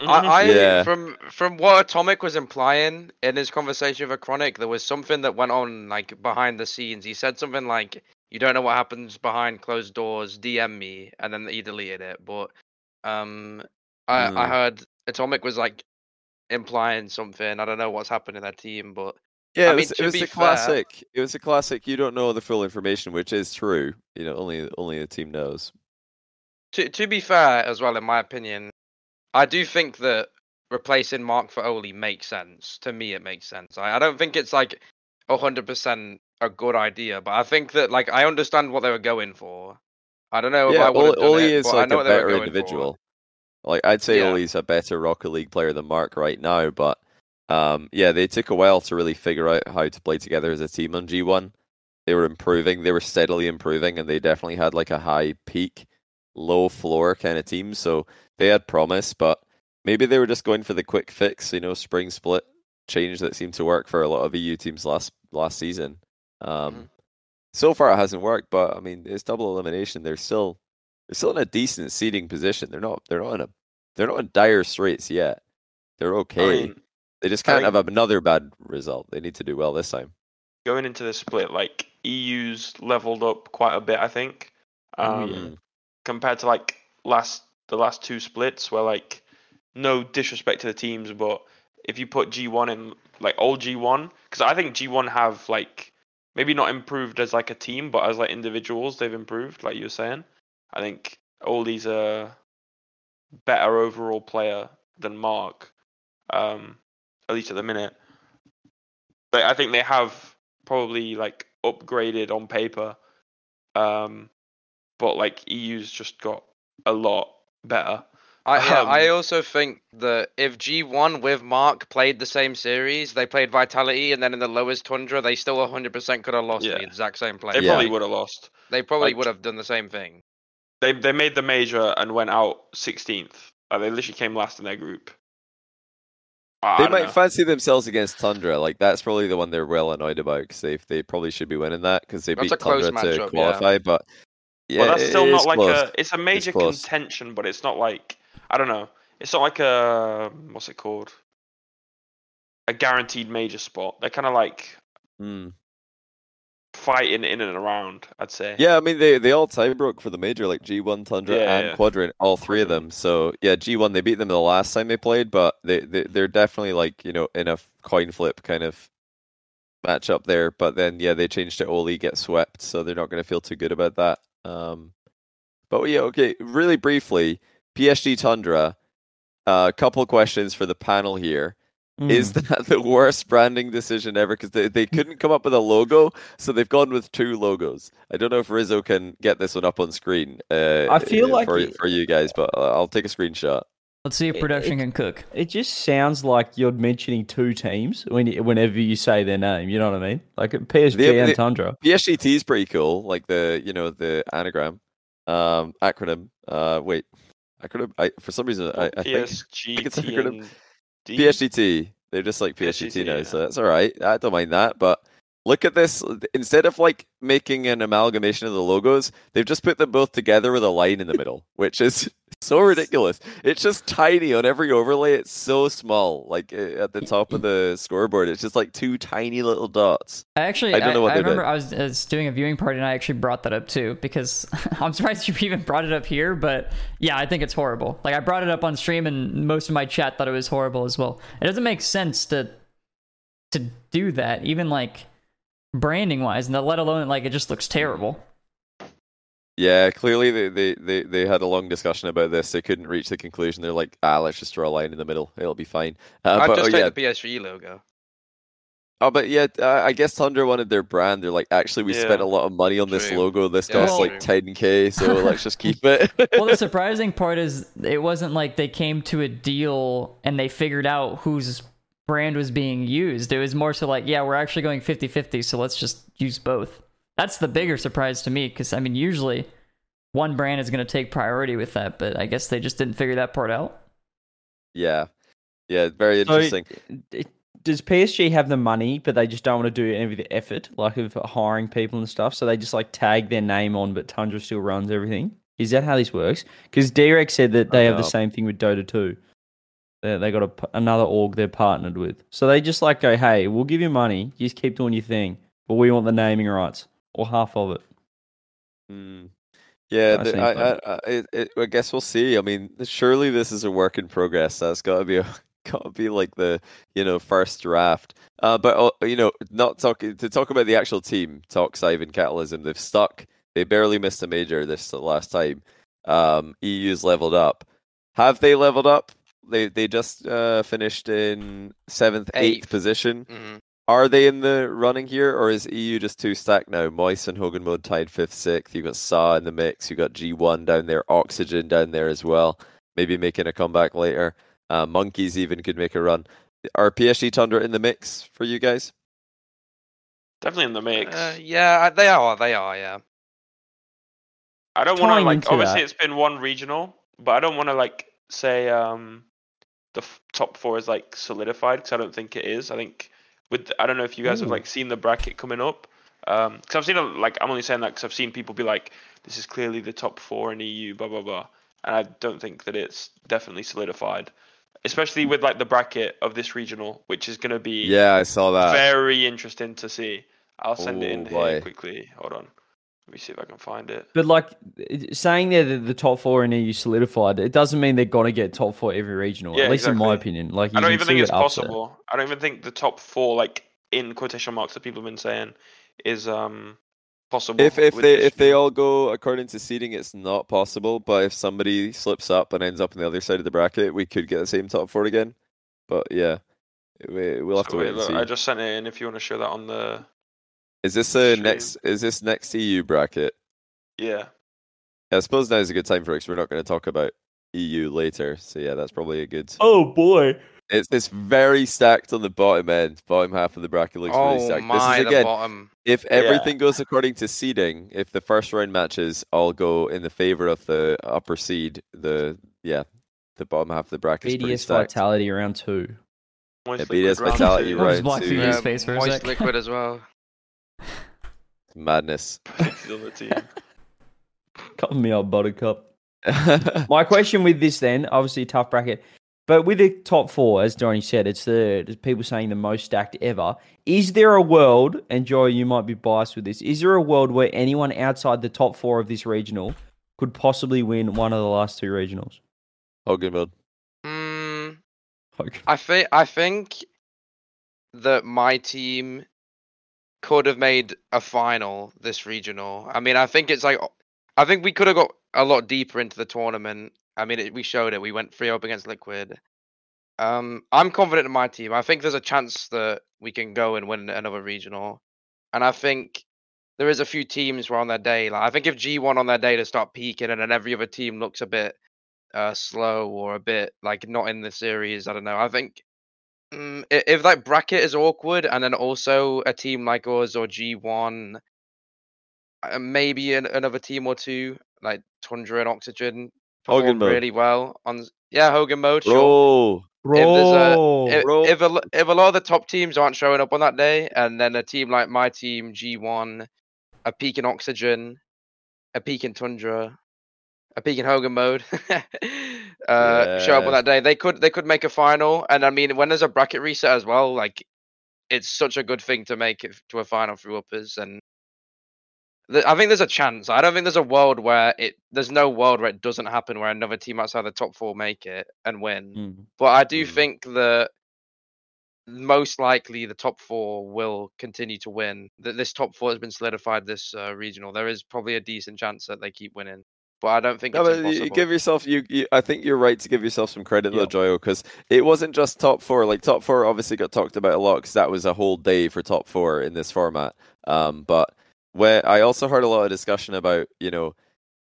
I, I Yeah. from from what Atomic was implying in his conversation with a Chronic, there was something that went on like behind the scenes. He said something like, "You don't know what happens behind closed doors. DM me," and then he deleted it. But um, I I Hmm. heard Atomic was like implying something. I don't know what's happened in that team, but Yeah, I it mean, was, to it was be a fair- classic. It was a classic. You don't know the full information, which is true. You know, only only the team knows. to to be fair as well, in my opinion, I do think that replacing Mark for Oli makes sense. To me, it makes sense. I, I don't think it's like hundred percent a good idea, but I think that like I understand what they were going for. I don't know if yeah, I would Oli, Oli is like a what they were better individual. Like I'd say Yeah. Oli's a better Rocket League player than Mark right now, but um, yeah, they took a while to really figure out how to play together as a team on G1. They were improving, they were steadily improving, and they definitely had like a high peak, low floor kind of team. So they had promise, but maybe they were just going for the quick fix, you know, spring split change that seemed to work for a lot of EU teams last last season. Um, Mhm. So far, it hasn't worked, but I mean, it's double elimination. They're still they're still in a decent seeding position. They're not they're not in a they're not in dire straits yet. They're I okay. mean, they just I can't think- have another bad result. They need to do well this time. going into the split, like EU's leveled up quite a bit, I think, um, Mm. compared to like last the last two splits, where like no disrespect to the teams, but if you put G1 in like old G1, because I think G1 have like maybe not improved as like a team, but as like individuals, they've improved, like you were saying. I think Oli's a better overall player than Mark, um, at least at the minute. But I think they have probably like upgraded on paper, um, but like EU's just got a lot better. I yeah, I Um, also think that if G1 with Mark played the same series, they played Vitality, and then in the lowest Tundra, they still 100% could have lost Yeah. the exact same play. They Yeah. probably would have lost. They probably like- would have done the same thing. They they made the major and went out 16th. Like, they literally came last in their group. I, I They don't might know. fancy themselves against Tundra. Like that's probably the one they're well annoyed about because they they probably should be winning that because they That's beat Tundra to matchup, yeah. qualify. But yeah, well, that's it still is not like close. a. It's a major close. contention, but it's not like I don't know. It's not like a what's it called? A guaranteed major spot. They're kind of like Mm. fighting in and around. I'd say. Yeah, I mean they, they all tie broke for the major, like G1, Tundra, Yeah, and yeah. Quadrant, all three of them. So yeah, G1 they beat them the last time they played, but they, they they're definitely like you know in a coin flip kind of match up there. But then yeah, they changed to Oli get swept, so they're not going to feel too good about that. Um, but yeah, okay, really briefly, PSG Tundra. A couple questions for the panel here. Is Mm. that the worst branding decision ever? Because they, they couldn't come up with a logo, so they've gone with two logos. I don't know if Rizzo can get this one up on screen. Uh, I feel uh, like for, it- for you guys, but uh, I'll take a screenshot. Let's see if production it- can cook. It just sounds like you're mentioning two teams when you, whenever you say their name. You know what I mean? Like PSG The- and the- Tundra. PSGT is pretty cool, like the you know the anagram, um, acronym. Uh, wait, acronym. I for some reason I, I think PSG it's a T acronym. D. PSGT. They're just like PSGT PSGT, now, yeah. so that's all right. I don't mind that. But look at this. Instead of like making an amalgamation of the logos, they've just put them both together with a line in the middle, which is so ridiculous. It's just tiny on every overlay. It's so small, like uh, at the top of the scoreboard. It's just like two tiny little dots. I actually, I don't know what I remember. I was, I was doing a viewing party and I actually brought that up too because I'm surprised you even brought it up here. But yeah, I think it's horrible. Like I brought it up on stream and most of my chat thought it was horrible as well. It doesn't make sense to to do that, even like branding wise, and let alone like it just looks terrible. Yeah, clearly they, they, they, they had a long discussion about this. They couldn't reach the conclusion. They're like, ah, let's just draw a line in the middle. It'll be fine. Uh, I'd but just oh, yeah, take the PSG logo. Oh, but yeah, uh, I guess Tundra wanted their brand. They're like, actually, we spent a lot of money on this logo. This Yeah, costs like true. 10k, so let's just keep it. well, the surprising part is it wasn't like they came to a deal and they figured out whose brand was being used. It was more so like, yeah, we're actually going 50 50, so let's just use both. That's the bigger surprise to me because, I mean, usually one brand is going to take priority with that, but I guess they just didn't figure that part out. yeah, yeah, very So- interesting. It- Does PSG have the money, but they just don't want to do any of the effort, like of hiring people and stuff? So they just like tag their name on, but Tundra still runs everything. Is that how this works? Because Derek said that they have the same thing with Dota 2. They, they got a p another org they're partnered with. So they just like go, hey, we'll give you money. You just keep doing your thing. But we want the naming rights or half of it. Mm. Yeah, I the- I, I, I, it, it, I guess we'll see. I mean, surely this is a work in progress. That's got to be a, got to be like the you know first draft. Uh, but uh, you know, not talking to talk about the actual team. Talk Ivan Catalysm. They've stuck. They barely missed a major this last time. Um, EU's leveled up. Have they leveled up? They they just uh, finished in seventh, eighth Eighth. position. hmm Are they in the running here, or is EU just too stacked now? Moist and Hogan Mode tied fifth, sixth. You've got Sa in the mix. You've got G1 down there, Oxygen down there as well. Maybe making a comeback later. Uh, Monkeys even could make a run. Are PSG Tundra in the mix for you guys? Definitely in the mix. Uh, yeah, they are. They are. Yeah. I don't want to like. Obviously, that- it's been one regional, but I don't want to like say um the f- top four is like solidified because I don't think it is. I think with I don't know if you guys have like seen the bracket coming up. Um, because I've seen a, like I'm only saying that because I've seen people be like, this is clearly the top four in EU, blah blah blah, and I don't think that it's definitely solidified, especially with like the bracket of this regional, which is going to be Yeah, I saw that. very interesting to see. I'll send it in Oh, here quickly. Hold on, let me see if I can find it. But like saying they're the, the top four in EU solidified, it doesn't mean they're gonna get top four every regional. Yeah, at least in my opinion. Like I don't even think it's up there. possible. I don't even think the top four, like in quotation marks, that people have been saying, is um possible. If if they if they all go according to seeding, it's not possible. But if somebody slips up and ends up on the other side of the bracket, we could get the same top four again. But yeah, we, we'll have So to wait, wait, and look, see. I just sent it in. If you want to show that on the Is this the stream. next? Is this next EU bracket? yeah, I suppose now is a good time for it 'cause we're not going to talk about EU later. So yeah, that's probably a good. Oh boy. It's it's very stacked on the bottom end. Bottom half of the bracket looks really Oh stacked. my, this is again, bottom. if Yeah. everything goes according to seeding, if the first round matches all go in the favor of the upper seed, the yeah, the bottom half of the bracket is pretty BDS stacked. Vitality round two. Moist Yeah, BDS Liquid round Vitality two. We'll just round block two. Yeah, face for a moist liquid as well. Madness. He's on the team. Cover me up, Buttercup. My question with this then, obviously a tough bracket. But with the top four, as Donny said, it's the it's people saying the most stacked ever. Is there a world, and Joy, you might be biased with this, is there a world where anyone outside the top four of this regional could possibly win one of the last two regionals? Hogan mode. Mm, Okay. I think I think that my team could have made a final this regional. I mean, I think it's like I think we could have got a lot deeper into the tournament. I mean, it, we showed it. We went three up against Liquid. Um, I'm confident in my team. I think there's a chance that we can go and win another regional, and I think there is a few teams where on their day, like I think if G1 on their day to start peaking, and then every other team looks a bit uh, slow or a bit like not in the series. I don't know. I think mm, i- if that bracket is awkward, and then also a team like us or G1, uh, maybe an, another team or two like Tundra and Oxygen Hogan performed mode. really well on. Yeah, Hogan mode. Sure. Bro. If a- Bro, If, Bro. if a if a lot of the top teams aren't showing up on that day, and then a team like my team G1, a peak in Oxygen, a peak in Tundra, a peak in Hogan mode, uh, show up on that day, they could they could make a final. And I mean, when there's a bracket reset as well, like it's such a good thing to make it to a final through uppers. And th- I think there's a chance. I don't think there's a world where it there's no world where it doesn't happen where another team outside the top four make it and win. Mm. But I do Mm. think that most likely the top four will continue to win. That this top four has been solidified this uh, regional. There is probably a decent chance that they keep winning, but I don't think No, it's but you- impossible. you give yourself you, you. I think you're right to give yourself some credit Yeah. though, Joyo, because it wasn't just top four. Like top four obviously got talked about a lot because that was a whole day for top four in this format. Um, but where I also heard a lot of discussion about, you know,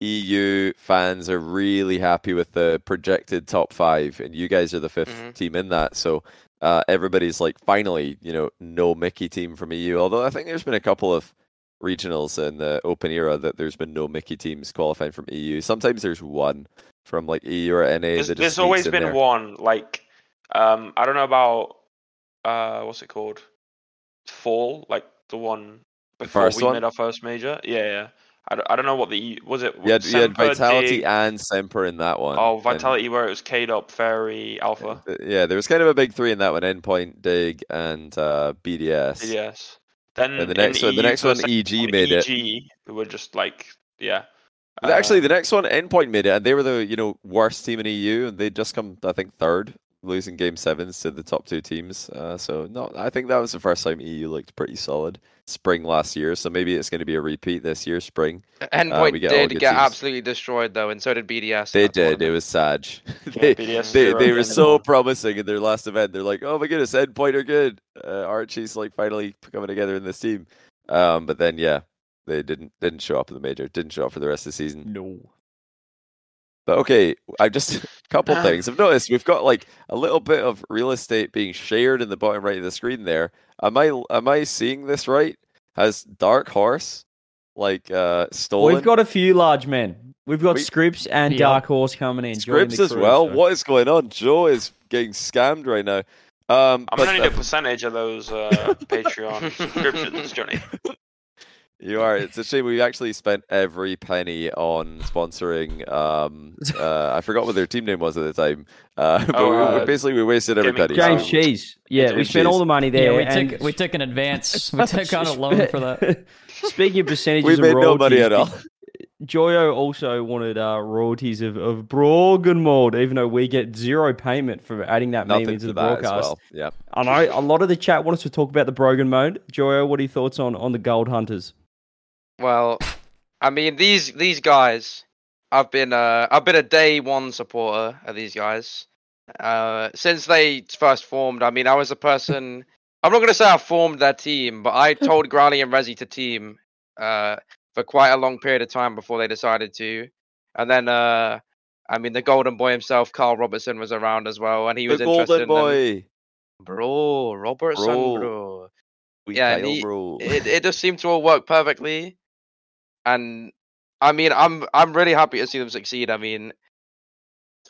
EU fans are really happy with the projected top five, and you guys are the 5th Mhm. team in that. So uh, everybody's like, finally, you know, no Mickey team from EU. Although I think there's been a couple of regionals in the open era that there's been no Mickey teams qualifying from EU. Sometimes there's one from like EU or NA. There's, there's always been there. one like um I don't know about uh what's it called fall like the one before first we one? made our first major yeah yeah I don't, I don't know what the was it You had, you had Vitality Dig- and Semper in that one. oh and- Vitality where it was Kaydop Fairy Alpha Yeah, there was kind of a big three in that one: Endpoint, Dig, and uh, BDS. yes then And the next one, the next one, EG made it. EG we were just like yeah Actually, uh, the next one, Endpoint made it, and they were the you know worst team in EU, and they just come, I think, third, losing game sevens to the top two teams. Uh, so no, I think that was the first time EU looked pretty solid. Spring last year, so maybe it's going to be a repeat this year, spring. Endpoint we get did get teams. absolutely destroyed though, and so did BDS. They did. It was Sag. yeah, they, BDS they, they were so promising in their last event. They're like, oh my goodness, Endpoint are good. Uh, Archie's like finally coming together in this team. Um, but then yeah, they didn't didn't show up in the major. Didn't show up for the rest of the season. no. But okay, I just a couple things. I've noticed we've got like a little bit of real estate being shared in the bottom right of the screen there. Am I am I seeing this right? Has Dark Horse like uh stolen We've got a few large men. We've got We- Scripps and Yep. Dark Horse coming in. joining scripts the as crew, well? so- What is going on? Joe is getting scammed right now. Um, I'm but, gonna need uh, a percentage of those uh, Patreon subscriptions Johnny You are. It's a shame we actually spent every penny on sponsoring. Um, uh, I forgot what their team name was at the time. Uh, but Oh, we, we- uh, basically we wasted every penny. James so- Cheese. Yeah, we James spent all the money there. yeah, we and took we took an advance. We took on a loan for that. Speaking of percentages We of made no money at all. Joyo also wanted uh, royalties of, of Brogan Mold, even though we get zero payment for adding that meme Nothing into the that as broadcast. well. Yeah. I know a lot of the chat wants to talk about the Brogan mode. Joyo, what are your thoughts on, on the Gold Hunters? Well, I mean these these guys. I've been uh I've been a day one supporter of these guys. Uh, since they first formed. I mean, I was a person. I'm not gonna say I formed their team, but I told Grani and Rezi to team. Uh, for quite a long period of time before they decided to, and then uh, I mean the Golden Boy himself, Carl Robertson, was around as well, and he The was interested golden in them. boy. Bro, Robertson, Bro. bro. Yeah, the- bro. it it just seemed to all work perfectly, and I mean I'm I'm really happy to see them succeed. I mean,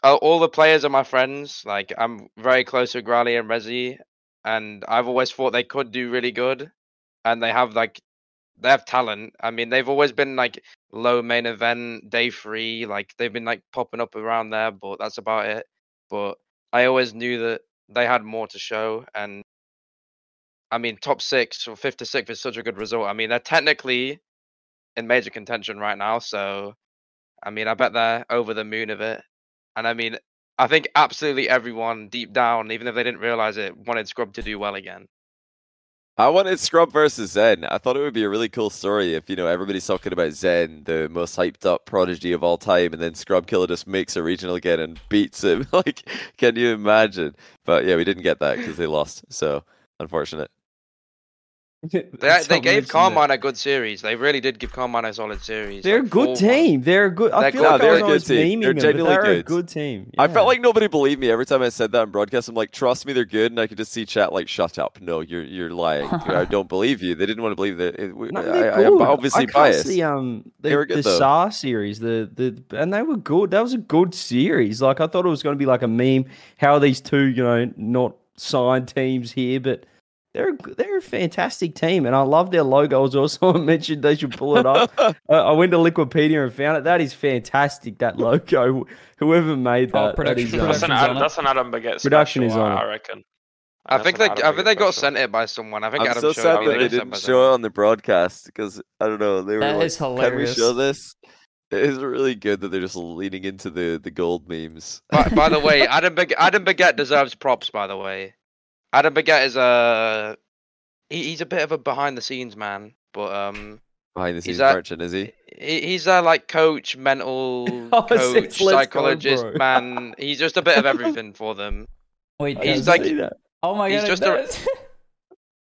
all the players are my friends. Like I'm very close with Grali and Rezi, and I've always thought they could do really good, and they have like they have talent. I mean, they've always been like low main event day three. Like they've been like popping up around there, but that's about it. But I always knew that they had more to show, and I mean, top six or fifth to sixth is such a good result. I mean, they're technically in major contention right now, so I mean, I bet they're over the moon of it. And I mean, I think absolutely everyone deep down, even if they didn't realize it, wanted Scrub to do well again. I wanted Scrub versus Zen. I thought it would be a really cool story if you know everybody's talking about Zen, the most hyped up prodigy of all time, and then Scrub Killer just makes a regional again and beats him. like, can you imagine? But yeah, we didn't get that because they lost. So unfortunate. They, they gave Karmine a good series. They really did give Karmine a solid series. They're a good 4-1. team. They're a good. I They're feel good. like They're I a was good team. They're them, genuinely they're a good. good team. I felt like nobody believed me every time I said that in broadcast. I'm like, trust me, they're good, and I could just see chat like, shut up, no, you're you're lying. I don't believe you. They didn't want to believe that. It, No, I, they're I am obviously I biased. The um, the, They were good, the though. SAR series, the the and they were good. That was a good series. Like I thought it was going to be like a meme. How are these two, you know, not signed teams here, but they're they're a fantastic team, and I love their logo. As well. Someone mentioned they should pull it up. uh, I went to Liquipedia and found it. That is fantastic. That logo. Whoever made Oh, that, that production- is, um, That's an, Adam, on that's an Adam Baguette Production is on I, it. I reckon. I think they, I think they got sent it by someone. I think I'm Adam so sad that I they think it was sent didn't show it on the broadcast because I don't know. They were That like, is "Can we show this?" It is really good that they're just leaning into the the gold memes. by, by the way, Adam Bag- Adam Baguette deserves props. By the way, Adam Baguette is a he, he's a bit of a behind the scenes man, but um, Behind the scenes that- merchant, is he? he, he's a like coach, mental Oh, coach, "Let's go, psychologist bro." man. He's just a bit of everything for them. Wait, I He's like- that. oh my he's god, just it a- does.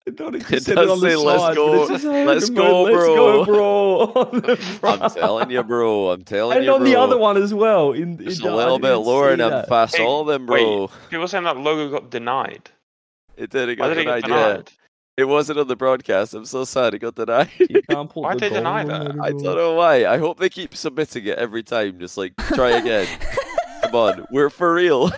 I thought it It just said does on the say, "Let's go- it says, "Oh, let's go, on, let's go, bro." bro. on the I'm telling you, bro. I'm telling and you, And on the other one as well. In, Just a little bit lower, and I'm that. fast Hey, all them, wait. bro. People saying that logo got denied. It did. It Why got did it get denied. Yeah, denied? it wasn't on the broadcast. I'm so sad. It got denied. You can't put Why'd the they deny that? I don't know why. I hope they keep submitting it every time. Just like try again. Come on, we're for real.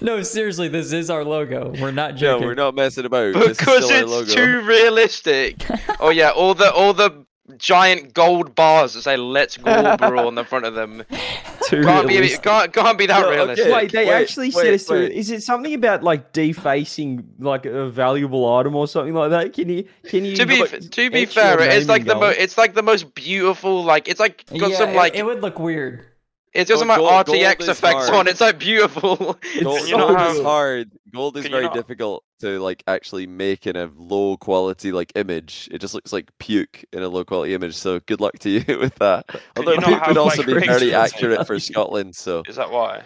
no, seriously, this is our logo. We're not joking. No, we're not messing about. This is because still our it's logo. too realistic. oh yeah, all the all the giant gold bars that say "Let's Go Bro" on the front of them Too can't be can't, can't be that No, okay. realistic. Wait, they Wait, actually wait, said it's to, wait. is it something about like defacing like a valuable item or something like that? Can you can you to be like, f- to be fair, it's like in the mo- it's like the most beautiful. Like it's like got yeah, some it- like it, would look weird. It's got Oh, some gold- RTX effects hard. on. It's like beautiful. Gold, It's you know gold how- is hard. Gold is Can very not- difficult to like actually make in a low quality like image. It just looks like puke in a low quality image. So good luck to you with that. Although puke have, would also like, be very accurate for Scotland. So Is that why?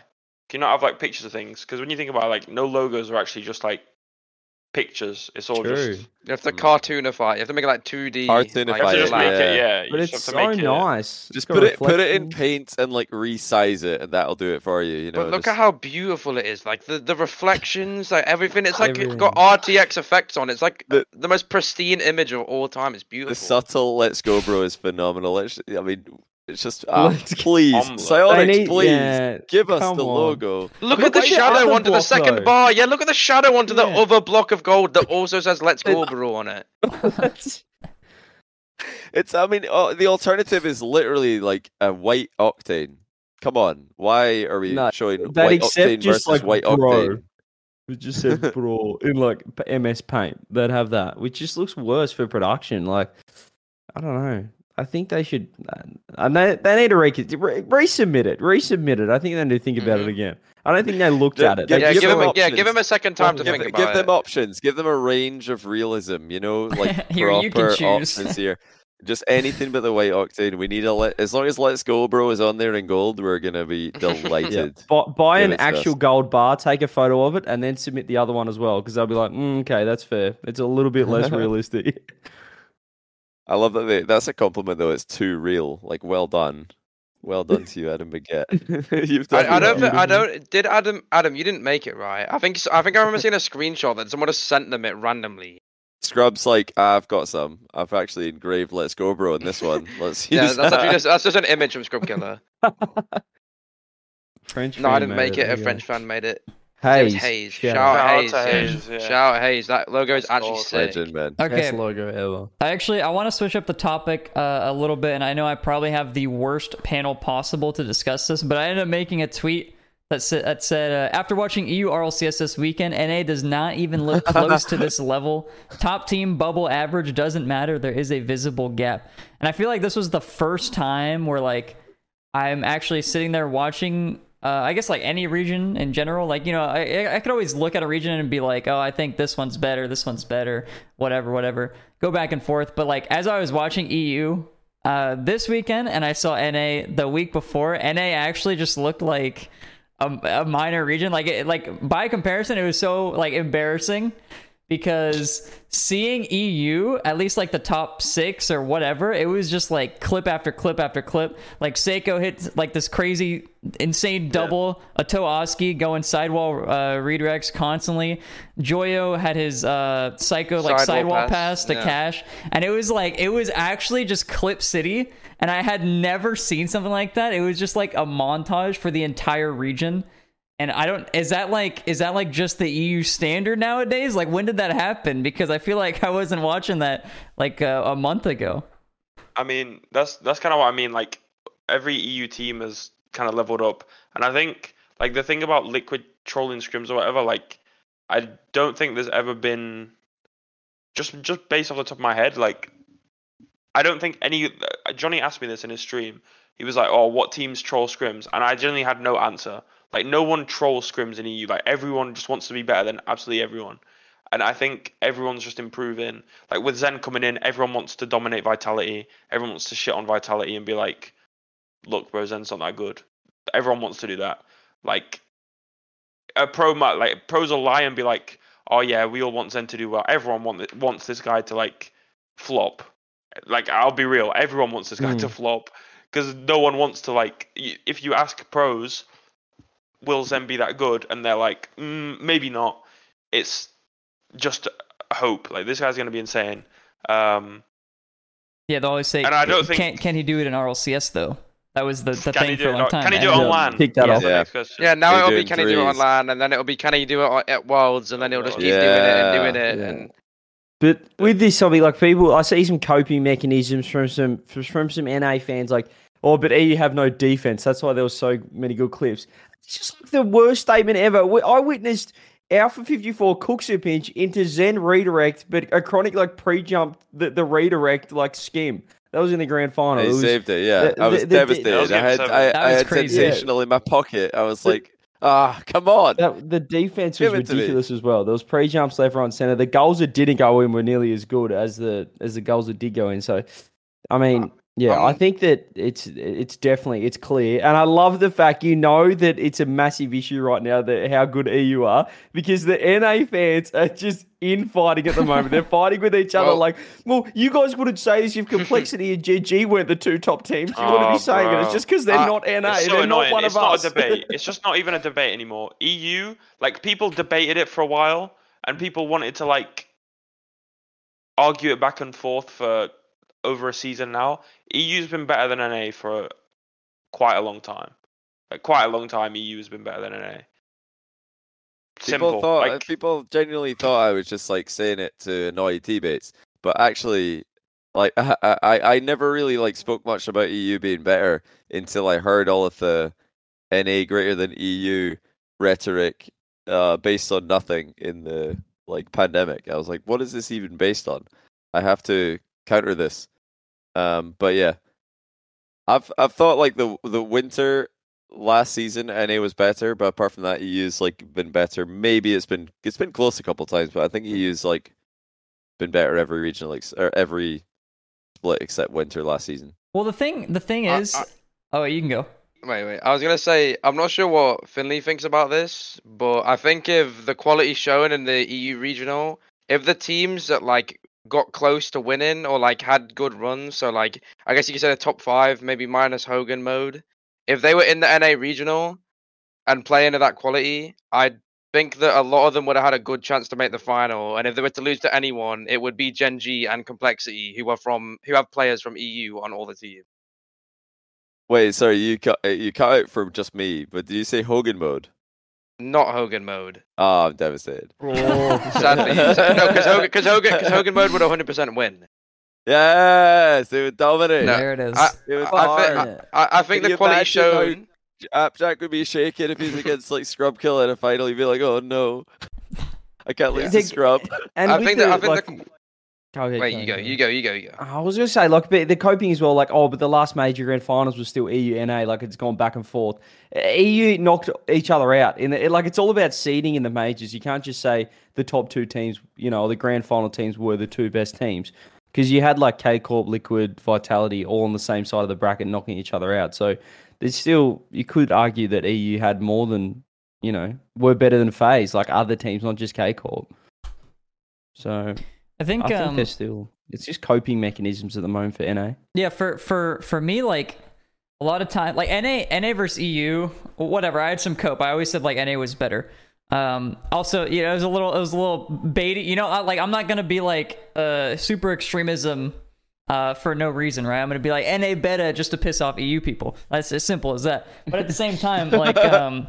Can you not have like pictures of things? Because when you think about it, like no logos are actually just like pictures. It's all True. just. You have to Mm. cartoonify. You have to make it like two D. Cartoonify You have to it, just make yeah. it, yeah. But just it's have so to make it. nice. Just put it put it in reflections. paint and like resize it, and that'll do it for you. You know. But look just- at how beautiful it is. Like the, the reflections, like everything. It's like it's got RTX effects on. it. It's like The- the, most pristine image of all time. It's beautiful. the subtle "Let's Go, bro" is phenomenal. It's, I mean, it's just ah, Let's please, Omelette. They Psyonix, need- please yeah, give us the on. logo. Look, Look at the shadow other onto the second though. bar. Yeah, look at the shadow onto the other block of gold that also says "Let's Go, bro" on it. It's, I mean, oh, the alternative is literally like a white octane. Come on, why are we No, showing that white except octane just, versus like, white bro. octane? It just said bro in like MS Paint. They'd have that, which just looks worse for production. Like, I don't know. I think they should. Uh, they, they need to re- re- resubmit it. Resubmit it. I think they need to think about it Mhm. again. I don't think they looked at it. yeah, They Yeah, give give them. A, yeah, give him a second time to Give, think th- about give it. them options. Give them a range of realism. You know, like Here, you can proper options here. Just anything but the white octane. We need a let. As long as Let's Go, bro, is on there in gold, we're gonna be yeah. delighted. buy, buy an actual us. gold bar, take a photo of it, and then submit the other one as well. Because they'll be like, mm, okay, that's fair. It's a little bit less realistic. I love that. They, that's a compliment, though. It's too real. Like, well done, well done to you, Adam Baguette. You've done. I, I don't. well. I don't. Did Adam? Adam, you didn't make it right. I think. I think I remember seeing a screenshot that someone has sent them it randomly. Scrub's like, I've got some. I've actually engraved "Let's Go, bro" in this one. Let's Yeah, use that's that. actually just that's just an image from Scrub Killer. French. No, I didn't make it. there A you French fan made it. It Hayes. Hayes. Shout Shout out. out Shout Hayes. out to. Hayes, yeah. Shout out Hayes. That logo is actually awesome. sick. Legend, man. Okay, Best logo ever. I actually I want to switch up the topic uh, a little bit, and I know I probably have the worst panel possible to discuss this, but I ended up making a tweet that said, that said uh, after watching EU RLCS this weekend, NA does not even look close to this level. Top team bubble average doesn't matter. There is a visible gap, and I feel like this was the first time where like I'm actually sitting there watching. Uh, I guess like any region in general, like you know, I I could always look at a region and be like, oh, I think this one's better, this one's better, whatever, whatever. Go back and forth. But like as I was watching EU uh, this weekend and I saw NA the week before, NA actually just looked like a, a minor region. Like it, like by comparison, it was so like embarrassing because seeing EU, at least like the top six or whatever, it was just like clip after clip after clip. Like Seikoo hit like this crazy, insane double. A Toaski going sidewall uh, redirects constantly. Joyo had his uh, Psycho like Sidewall sidewall pass, pass, to yeah. cash, and it was like it was actually just clip city. And I had never seen something like that. It was just like a montage for the entire region. And I don't is that like is that like just the EU standard nowadays? Like when did that happen? Because I feel like I wasn't watching that like uh, a month ago. I mean, that's that's kind of what I mean. Like every EU team has kind of leveled up, and I think like the thing about liquid trolling scrims or whatever, like I don't think there's ever been just just based off the top of my head, like I don't think any. uh, Johnny asked me this in his stream. He was like, "Oh, what teams troll scrims?" And I generally had no answer. Like no one trolls scrims in EU. Like everyone just wants to be better than absolutely everyone. And I think everyone's just improving. Like with Zen coming in, everyone wants to dominate Vitality. Everyone wants to shit on Vitality and be like, "Look, bro, Zen's not that good." Everyone wants to do that. Like a pro might like pros will lie and be like, "Oh yeah, we all want Zen to do well." Everyone want, wants this guy to like flop. Like I'll be real, everyone wants this guy to hmm. flop because no one wants to like. If you ask pros, will Zen be that good? And they're like, mm, maybe not. It's just a hope. Like this guy's gonna be insane. Um, Yeah, they always say And I don't think- can can he do it in RLCS though? That was the, the can he thing do for it? a on- long time. Can he do it and- on LAN? That That's off. Yeah. Yeah, now it'll be can in he do it online, and then it'll be can he do it at Worlds, and then he'll just keep doing it and doing it. Yeah. And But with this, I'll be like people. I see some coping mechanisms from some from some NA fans, like, oh, but EU have no defense. That's why there was so many good clips. It's just like the worst statement ever. I witnessed Alpha fifty four cooks a pinch into Zen redirect, but a chronic like pre jumped the, the redirect like skim. That was in the grand final. He It was- saved it. Yeah, the- I was the- the- devastated. That was I had. I, That I had crazy. sensational in my pocket. I was like, ah, come on. That, the defense was Give it to me. ridiculous as well. There was pre jumps left, right, center. The goals that didn't go in were nearly as good as the as the goals that did go in. So, I mean, yeah, I um, think that it's it's definitely it's clear, and I love the fact you know that it's a massive issue right now that how good EU are because the NA fans are just infighting at the moment. They're fighting with each other. Well- like, well, you guys wouldn't say this if Complexity and GG weren't the two top teams. You wouldn't Oh, be saying it. It's just because they're Uh, not NA. It's so they're annoying. not one it's of not us. a debate. It's just not even a debate anymore. EU, like people debated it for a while, and people wanted to like argue it back and forth for over a season now. EU's been better than NA for quite a long time. Like quite a long time, EU has been better than NA. Simple. People thought like, people genuinely thought I was just like saying it to annoy teammates, but actually, like I, I I never really like spoke much about EU being better until I heard all of the NA greater than EU rhetoric uh, based on nothing in the like pandemic. I was like, what is this even based on? I have to counter this. Um, but yeah, I've I've thought like the the winter last season NA was better, but apart from that, EU's like been better. Maybe it's been it's been close a couple times, but I think EU's like been better every region, like or every split except winter last season. Well, the thing the thing I- is, I- oh, you can go. Wait, wait. I was gonna say I'm not sure what Finley thinks about this, but I think if the quality shown in the EU regional, if the teams that like got close to winning or like had good runs, so like I guess you could say the top five, maybe minus Hogan mode, if they were in the NA regional and playing to that quality, I think that a lot of them would have had a good chance to make the final. And if they were to lose to anyone, it would be Gen G and Complexity, who are from who have players from EU on all the teams. Wait, sorry, you cut you cut out for just me, but did you say Hogan mode? Not Hogan mode. Oh, I'm devastated. Oh. Sadly, no, because Hogan, because Hogan, because Hogan mode would 100% win. Yes, it would dominate. No, there it is. I, It was I, hard. I, I think Can the quality imagine how- shown. Appjack would be shaking if he's against like Scrub Killer in a final. He'd be like, "Oh no, I can't lose Yeah. to Scrub." And I with think the, I think like, the, go ahead, wait, you go, ahead. you go, you go, you go. I was gonna say like, but they're coping as well. Like, oh, but the last major grand finals was still EU NA. Like, it's gone back and forth. EU knocked each other out. In the, like, it's all about seeding in the majors. You can't just say the top two teams. You know, the grand final teams were the two best teams because you had like K Corp, Liquid, Vitality all on the same side of the bracket, knocking each other out. So there's still you could argue that EU had more than you know were better than Phase, like other teams, not just K Corp. So I think, I think um, they're still. It's just coping mechanisms at the moment for NA. Yeah, for for for me, like a lot of time, like NA NA versus EU, whatever. I had some cope. I always said like NA was better. Um, also, you know, it was a little, it was a little baity. You know, I- like I'm not gonna be like uh super extremism. Uh, for no reason, right? I'm gonna be like NA beta just to piss off EU people. That's as simple as that. But at the same time, like, um,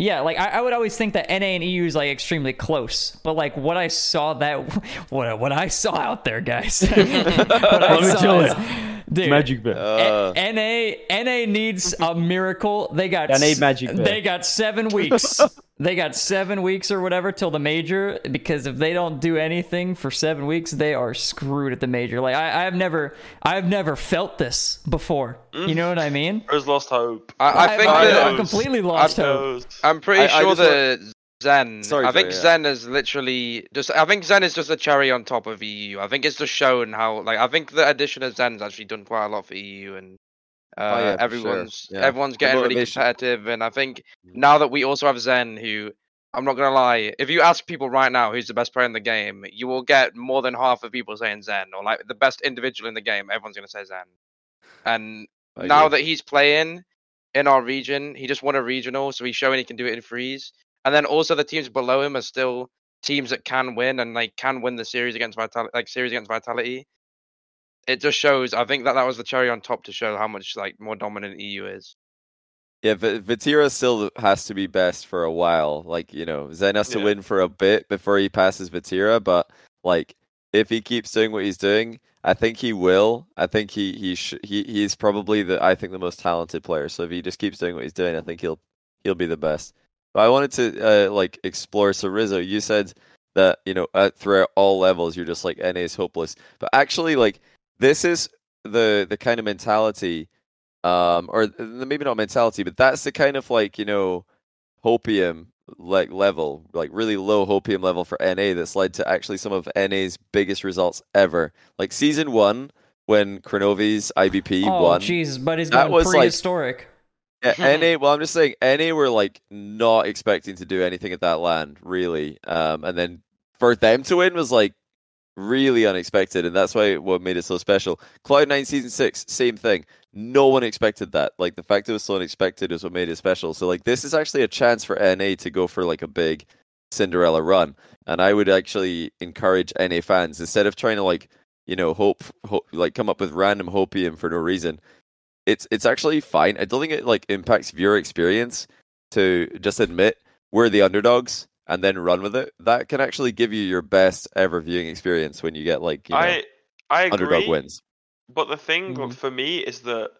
yeah, like I, I would always think that NA and EU is like extremely close. But like what I saw that, what what I saw out there, guys. what I Let me saw tell is- ya. Dude, MaJicBear. Uh, NA NA needs a miracle. They got They need s- MaJicBear. They got seven weeks. they got seven weeks or whatever till the major. Because if they don't do anything for seven weeks, they are screwed at the major. Like I, I've never, I've never felt this before. You know what I mean? Has lost hope. I, I think I, that I completely lost I hope. I'm pretty I- I sure want- that Zen. Sorry, I think Joe, yeah. Zen is literally just. I think Zen is just a cherry on top of EU. I think it's just shown how. Like I think the addition of Zen's actually done quite a lot for EU, and uh, Oh, yeah, for sure. everyone's Yeah. everyone's getting really competitive. And I think now that we also have Zen, who I'm not gonna lie, if you ask people right now who's the best player in the game, you will get more than half of people saying Zen or like the best individual in the game. Everyone's gonna say Zen, and now that he's playing in our region, he just won a regional, so he's showing he can do it in freeze. And then also the teams below him are still teams that can win and they can win the series against Vitality, like series against Vitality. It just shows. I think that that was the cherry on top to show how much like more dominant EU is. Yeah, v- Vatira still has to be best for a while. Like, you know, Zen has to Yeah. win for a bit before he passes Vatira, but like if he keeps doing what he's doing, I think he will. I think he he sh- he he's probably the I think the most talented player. So if he just keeps doing what he's doing, I think he'll he'll be the best. But I wanted to uh, like explore. So Rizzo, you said that you know at, throughout all levels you're just like NA is hopeless, but actually like this is the the kind of mentality um or maybe not mentality but that's the kind of like you know hopium like level like really low hopium level for NA that's led to actually some of NA's biggest results ever like season 1 when Kronovi's IBP Oh won Jesus, but he's That was, like- prehistoric. Yeah, NA. Well, I'm just saying, any were like not expecting to do anything at that land, really. Um, and then for them to win was like really unexpected, and that's why what made it so special. Cloud Nine season six, same thing. No one expected that. Like the fact it was so unexpected is what made it special. So like this is actually a chance for NA to go for like a big Cinderella run, and I would actually encourage NA fans instead of trying to like you know hope, hope like come up with random hopium for no reason it's it's actually fine. I don't think it like impacts viewer experience to just admit we're the underdogs and then run with it. That can actually give you your best ever viewing experience when you get like you know I I agree. underdog wins. But the thing Mhm. for me is that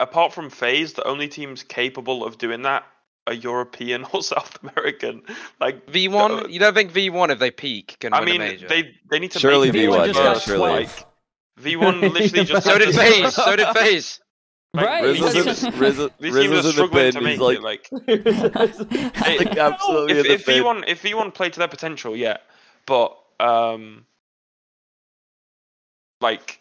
apart from FaZe, the only teams capable of doing that are European or South American. Like V1, the- you don't think V1 if they peak can I win mean, a major? they they need to Surely V1, just work. surely. Like V1 literally just so did this- FaZe. So did FaZe. Like, Right, these Rizzo's that's- in, teams- Rizzo, These teams are Rizzo's in the struggling bin. to He's make like, it. Like like absolutely if, in the if bin. V1 if V1 played to their potential, yeah, but um, like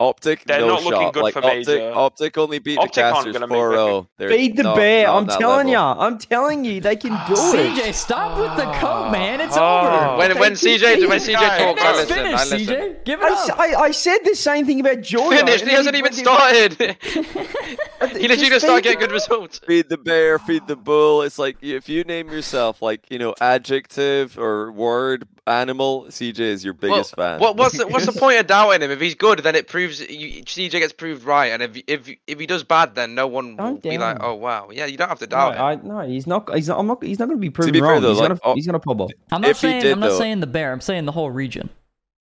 Optic, They're no not looking good like for Optic, major. Optic only beat Optic the aren't casters gonna make 4-0. They're Feed the not- bear. I'm telling level. ya. I'm telling you, they can do it. CJ, stop with the coke, ah. man. It's Oh. over. When when CJ when CJ. CJ talks, I It's listen. finished, I listen. CJ. Give it I, s- up. I- I said the same thing about Joy. Finished. He hasn't even started. he literally just start getting good results. Feed the bear, feed the bull. It's like if you name yourself like you know adjective or word animal, CJ is your biggest fan. What what's the, what's the point of doubting him? If he's good, then it proves you, CJ gets proved right, and if if if he does bad, then no one will Don't be like, doubt oh wow, yeah, you don't have to No, doubt him. I, no, he's not. He's not. I'm not. He's not going to be proven be wrong. though, he's like, gonna. oh- he's gonna pop off. I'm not if saying did, I'm not though- saying the bear. I'm saying the whole region.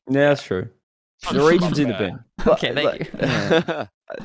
Yeah, that's true. The region's in the bin. Okay, thank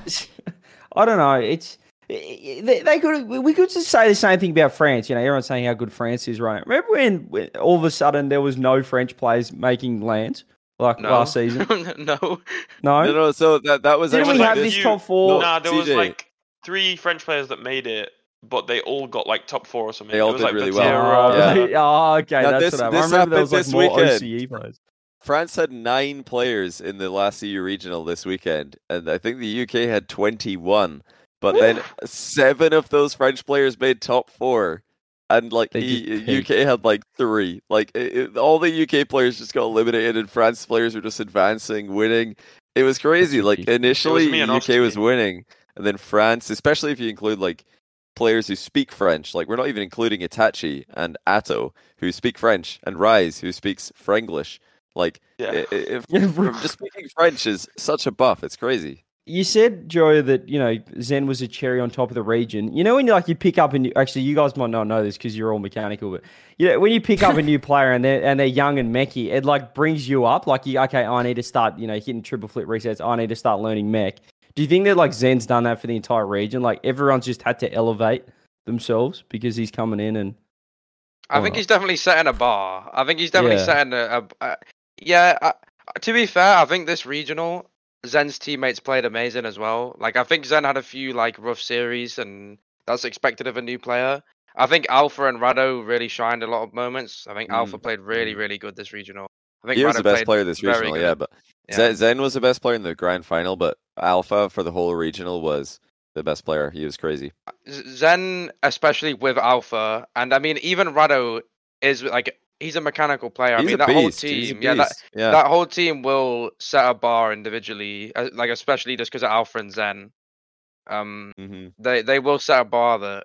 you. I don't know. It's they, they could we could just say the same thing about France. You know, everyone's saying how good France is right. Remember when, when all of a sudden there was no French players making lands like No. last season? no. No, No, no. So that that was Didn't we like have this- this you- top four? Nah, there was like three French players that made it, but they all got like top four or something. They all it was did like really Oh, well. Vatira, Yeah. oh, okay, Now, that's this- what I, I this remember. There was like more weekend. OCE players. France had nine players in the last EU regional this weekend, and I think the UK had 21. But then seven of those French players made top four, and like They E- just peaked. UK had like three. Like it, it- all the UK players just got eliminated, and France players were just advancing, winning. It was crazy. Like initially, me and UK Austin. was winning, and then France, especially if you include like players who speak French. Like we're not even including Itachi and Atow who speak French, and Rise who speaks Franglish. Like Yeah. i- i- if just speaking French is such a buff. It's crazy. You said, Joe, that you know Zen was a cherry on top of the region. You know when you like you pick up and you, actually you guys might not know this because you're all mechanical, but you know when you pick up a new player and they're and they're young and mechy, it like brings you up. Like you, okay, I need to start you know hitting triple flip resets. I need to start learning mech. Do you think that like Zen's done that for the entire region? Like everyone's just had to elevate themselves because he's coming in and I oh, think he's definitely setting a bar. I think he's definitely Yeah. setting a. a, a yeah. I, to be fair, I think this regional Zen's teammates played amazing as well. Like I think Zen had a few like rough series, and that's expected of a new player. I think Alpha and Rado really shined a lot of moments. I think Alpha mm. played really, really good this regional. I think He was the best player this regional, good. yeah. But Yeah. Zen was the best player in the grand final, but Alpha for the whole regional was the best player. He was crazy. Zen, especially with Alpha, and I mean even Rado is like he's a mechanical player. I mean that whole He's team, yeah, that, yeah. that whole team will set a bar individually, uh, like especially just because of Alpha and Zen. Um, hmm they they will set a bar that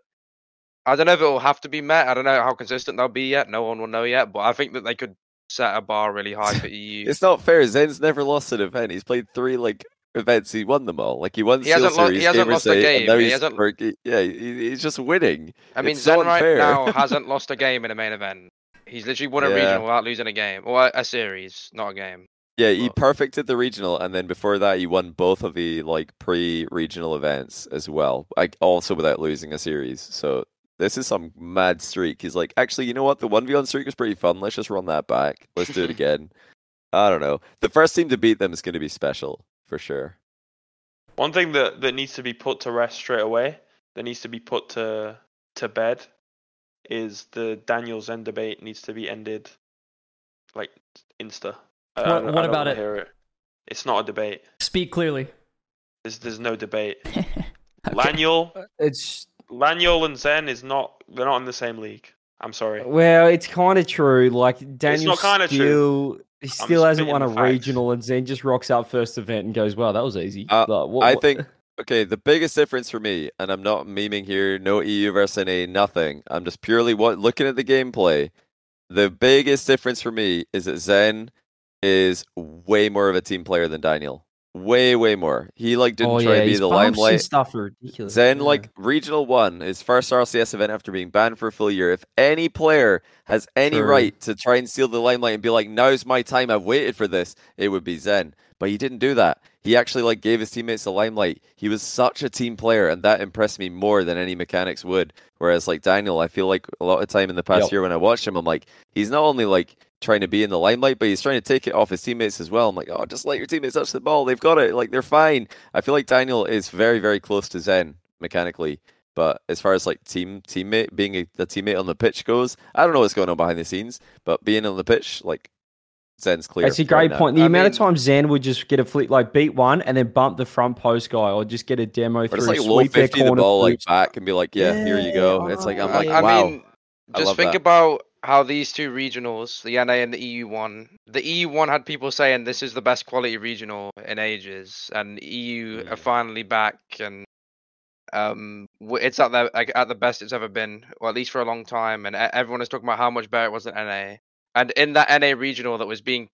I don't know if it will have to be met. I don't know how consistent they'll be yet. No one will know yet, but I think that they could set a bar really high for EU. It's not fair. Zen's never lost an event. He's played three like events. He won them all. Like he won He hasn't lo- he hasn't lost a game. He he's, hasn't- yeah, he- he's just winning. I mean, it's Zen right now hasn't lost a game in a main event. He's literally won a Yeah. regional without losing a game, or a, a series, not a game. Yeah, he perfected the regional, and then before that, he won both of the like pre-regional events as well. Like also without losing a series. So this is some mad streak. He's like, actually, you know what? The one v one streak was pretty fun. Let's just run that back. Let's do it again. I don't know. The first team to beat them is going to be special for sure. One thing that, that needs to be put to rest straight away, that needs to be put to to bed, is the Daniel Zen debate needs to be ended, like insta. I- I What- don't- what I about it? Hear it? It's not a debate. Speak clearly. There's there's no debate. Okay. Laniel, it's Laniel and Zen is not. They're not in the same league. I'm sorry. well, it's kind of true. Like Daniel not kinda true. still he still hasn't won a facts. regional, and Zen just rocks up first event and goes, "Wow, that was easy." Uh, Like, what- I what- think okay, the biggest difference for me, and I'm not memeing here, no EU versus NA, nothing. I'm just purely what looking at the gameplay. The biggest difference for me is that Zen is way more of a team player than Daniel. Way, way more. He like didn't oh, try yeah, to be the limelight. stuff ridiculous. Zen yeah. like regional one, his first RCS event after being banned for a full year. If any player has any True. right to try and steal the limelight and be like, "Now's my time. I've waited for this," it would be Zen. But he didn't do that. He actually like gave his teammates the limelight. He was such a team player, and that impressed me more than any mechanics would. Whereas like Daniel, I feel like a lot of time in the past Yep. year when I watched him, I'm like, he's not only like trying to be in the limelight, but he's trying to take it off his teammates as well. I'm like, oh, just let your teammates touch the ball. They've got it. Like they're fine. I feel like Daniel is very, very close to Zen mechanically. But as far as like team teammate being a, the teammate on the pitch goes, I don't know what's going on behind the scenes. But being on the pitch, like Zen's clear. That's a right great now. point. The I amount of times Zen would just get a flick, like beat one and then bump the front post guy, or just get a demo Or through, just like low sweep their fifty the corner ball like boots. back and be like, yeah, here you go. It's like I'm like, I wow. mean, I just love think that. about how these two regionals, the NA and the EU one, the EU one had people saying this is the best quality regional in ages, and EU Mm. are finally back, and um, it's at the like, at the best it's ever been, or at least for a long time, and everyone is talking about how much better it was than NA. And in that NA regional that was being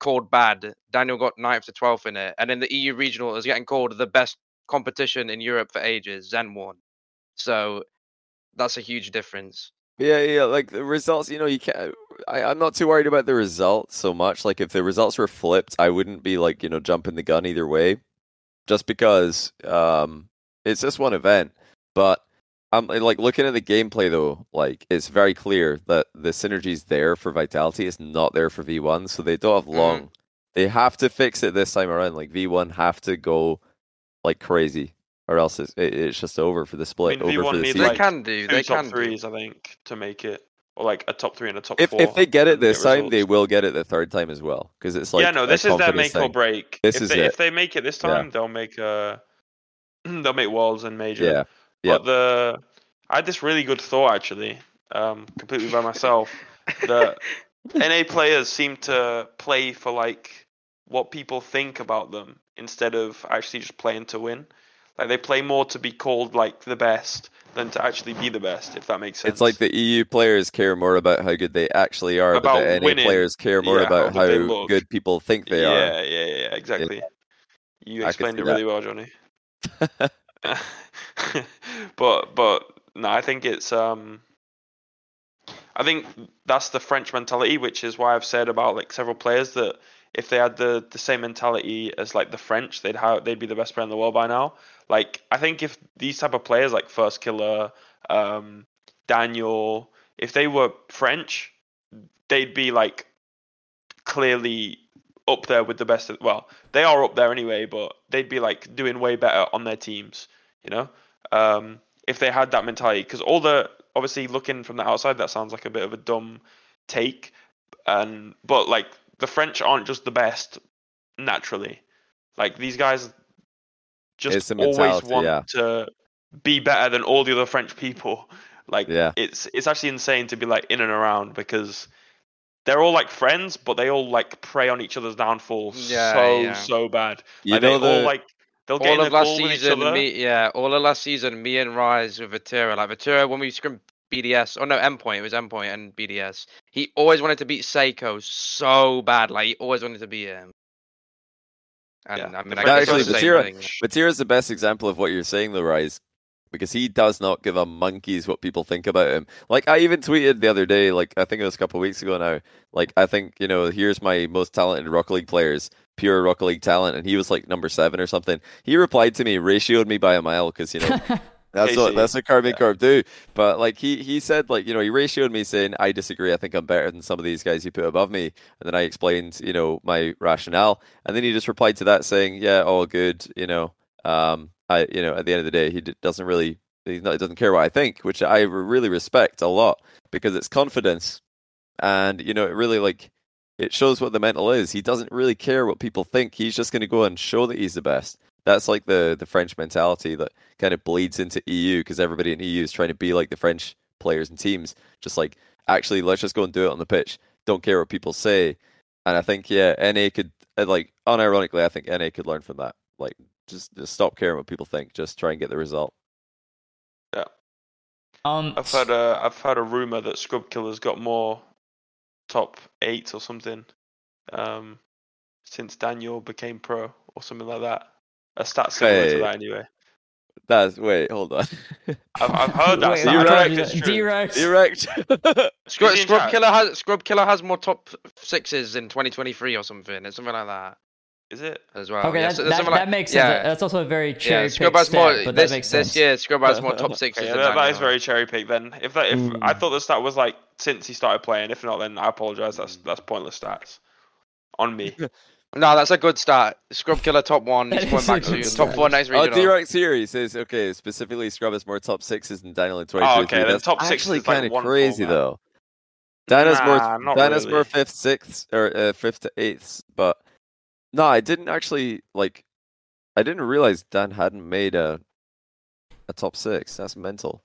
called bad, Daniel got 9th to 12th in it, and in the EU regional it was getting called the best competition in Europe for ages. Zen won, so that's a huge difference. Yeah, yeah, like the results, you know, you can't. I, I'm not too worried about the results so much. Like, if the results were flipped, I wouldn't be like, you know, jumping the gun either way, just because um, it's just one event. But I'm like looking at the gameplay though, like it's very clear that the synergy's there for Vitality. It's not there for V1, so they don't have Mhm. long. They have to fix it this time around. Like V1 have to go like crazy, or else it's it's just over for the split. mean, over for the needs, They season. like, can do. They top can do. threes, I think, to make it, or like a top three and a top if four. if they get it and get this time, they will get it the third time as well. Because it's like yeah, no, this is their confidence make or break. This if is they it. if they make it this Yeah. time, they'll make uh they'll make worlds and major. Yeah, yeah. But the I had this really good thought actually, um, completely by myself. that NA players seem to play for like what people think about them instead of actually just playing to win. Like they play more to be called like the best than to actually be the best, if that makes sense. It's like the EU players care more about how good they actually are, About but the NA winning. players care more Yeah, about how how good they look. good people think they yeah, are. yeah, yeah, yeah, exactly. You explained it that. really well, Johnny. but but no, I think it's um I think that's the French mentality, which is why I've said about like several players that if they had the, the same mentality as like the French, they'd have they'd be the best player in the world by now. Like I think if these type of players like Firstkiller, um, Daniel, if they were French, they'd be like clearly up there with the best. Of, well, they are up there anyway, but they'd be like doing way better on their teams. You know, um, if they had that mentality, because all the obviously looking from the outside, that sounds like a bit of a dumb take, and but like the French aren't just the best naturally. Like these guys just the always want yeah. to be better than all the other French people. Like Yeah. it's it's actually insane to be like in and around because they're all like friends, but they all like prey on each other's downfall Yeah, so yeah. so bad. You like, know they all like they'll get all in of last with each season, other. me yeah, all of last season, me and Rise with Vatira, like Vatira when we scrimmed BDS, oh no, Endpoint, it was Endpoint and BDS. He always wanted to beat Seikoo so bad, like he always wanted to beat him. And Yeah, I mean, I guess actually, it's the same Vatira- thing. Vatira's the best example of what you're saying, though, Rise, because he does not give a monkey's what people think about him. Like I even tweeted the other day, like I think it was a couple of weeks ago now. Like I think you know, here's my most talented Rocket League players, pure Rocket League talent, and he was like number seven or something. He replied to me, ratioed me by a mile because you know. That's what that's what Karmine yeah. Corp do. But like he he said like you know he ratioed me saying I disagree. I think I'm better than some of these guys you put above me. And then I explained you know my rationale. And then he just replied to that saying yeah all good. You know um I you know at the end of the day he d- doesn't really he's not, he doesn't care what I think, which I really respect a lot because it's confidence. And you know it really like it shows what the mental is. He doesn't really care what people think. He's just going to go and show that he's the best. That's like the the French mentality that kind of bleeds into EU because everybody in EU is trying to be like the French players and teams. Just like actually, let's just go and do it on the pitch. Don't care what people say. And I think yeah, NA could uh, like unironically, I think NA could learn from that. Like just just stop caring what people think. Just try and get the result. Um, I've heard a I've heard a rumor that Scrub Killa's got more top eight or something um, since Daniel became pro or something like that. A stat similar Hey. to that anyway. That's wait, hold on. I've, I've heard that. Wait, stat. you're I right. don't know if it's true. D-Rex. Direct. Scrub, Is he in Scrub? Killa has Scrub Killa has more top sixes in 2023 or something. It's something like that Is it? as well. Okay, Yeah, that, so- that, something that like- makes sense. yeah. That's also a very Yeah, cherry Scrub picked has more. stat, but this, that makes this sense. year, Scrub has more top sixes. Okay, than that, that is Daniel. very cherry picked. Then, if that if I Mm. thought the stat was like since he started playing, if not, then I apologize. That's that's pointless stats on me. No, that's a good start. Scrub Killa top one. He's That going back to start. top four next Oh, regional. D-Rex here. He says, okay, specifically Scrub has more top sixes than Daniel in 22. Oh, okay, That's top six actually is like kind of one crazy, format. though. Dana's Nah, more, not Dana's more fifth, sixth, or uh, fifth to eighth. But no, I didn't actually like. I didn't realize Dan hadn't made a a top six. That's mental.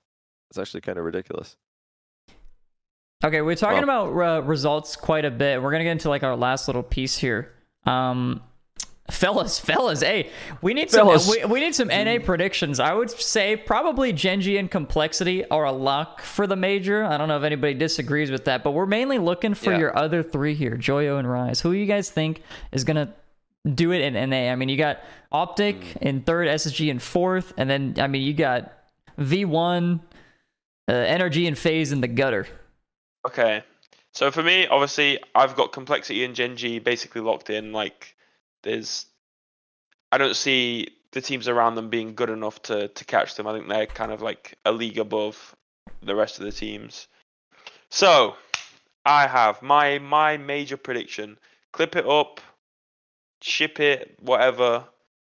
It's actually kind of ridiculous. Okay, we're talking Well- about uh, results quite a bit. We're gonna get into like our last little piece here. Um, fellas, fellas, hey, we need some we, we need some NA predictions. I would say probably Gen G and Complexity are a lock for the major. I don't know if anybody disagrees with that, but we're mainly looking for Yeah. your other three here, Joyo and Rise. Who you guys think is gonna do it in NA? I mean, you got Optic in third, SSG in fourth, and then I mean, you got V1, uh, NRG and FaZe in the gutter. Okay. So for me, obviously, I've got complexity and Gen G basically locked in. Like, there's, I don't see the teams around them being good enough to to catch them. I think they're kind of like a league above the rest of the teams. So I have my my major prediction. Clip it up, ship it, whatever.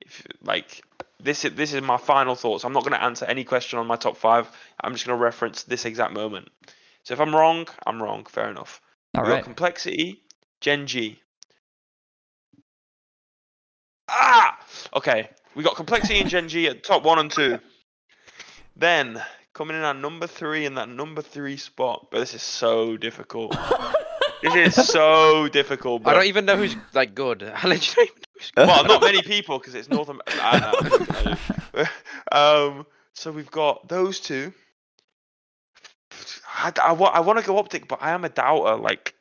If like this is this is my final thoughts. I'm not going to answer any question on my top five. I'm just going to reference this exact moment. So if I'm wrong, I'm wrong. Fair enough. All we got right. complexity, Gen G. Ah, okay. We got complexity and Gen G at top one and two. Then coming in at number three in that number three spot, but this is so difficult. this is so difficult. I don't even know who's like good. I literally don't know who's good. Well, not many people because it's North America. um, so we've got those two. I, I, wa- I want to go optic, but I am a doubter. Like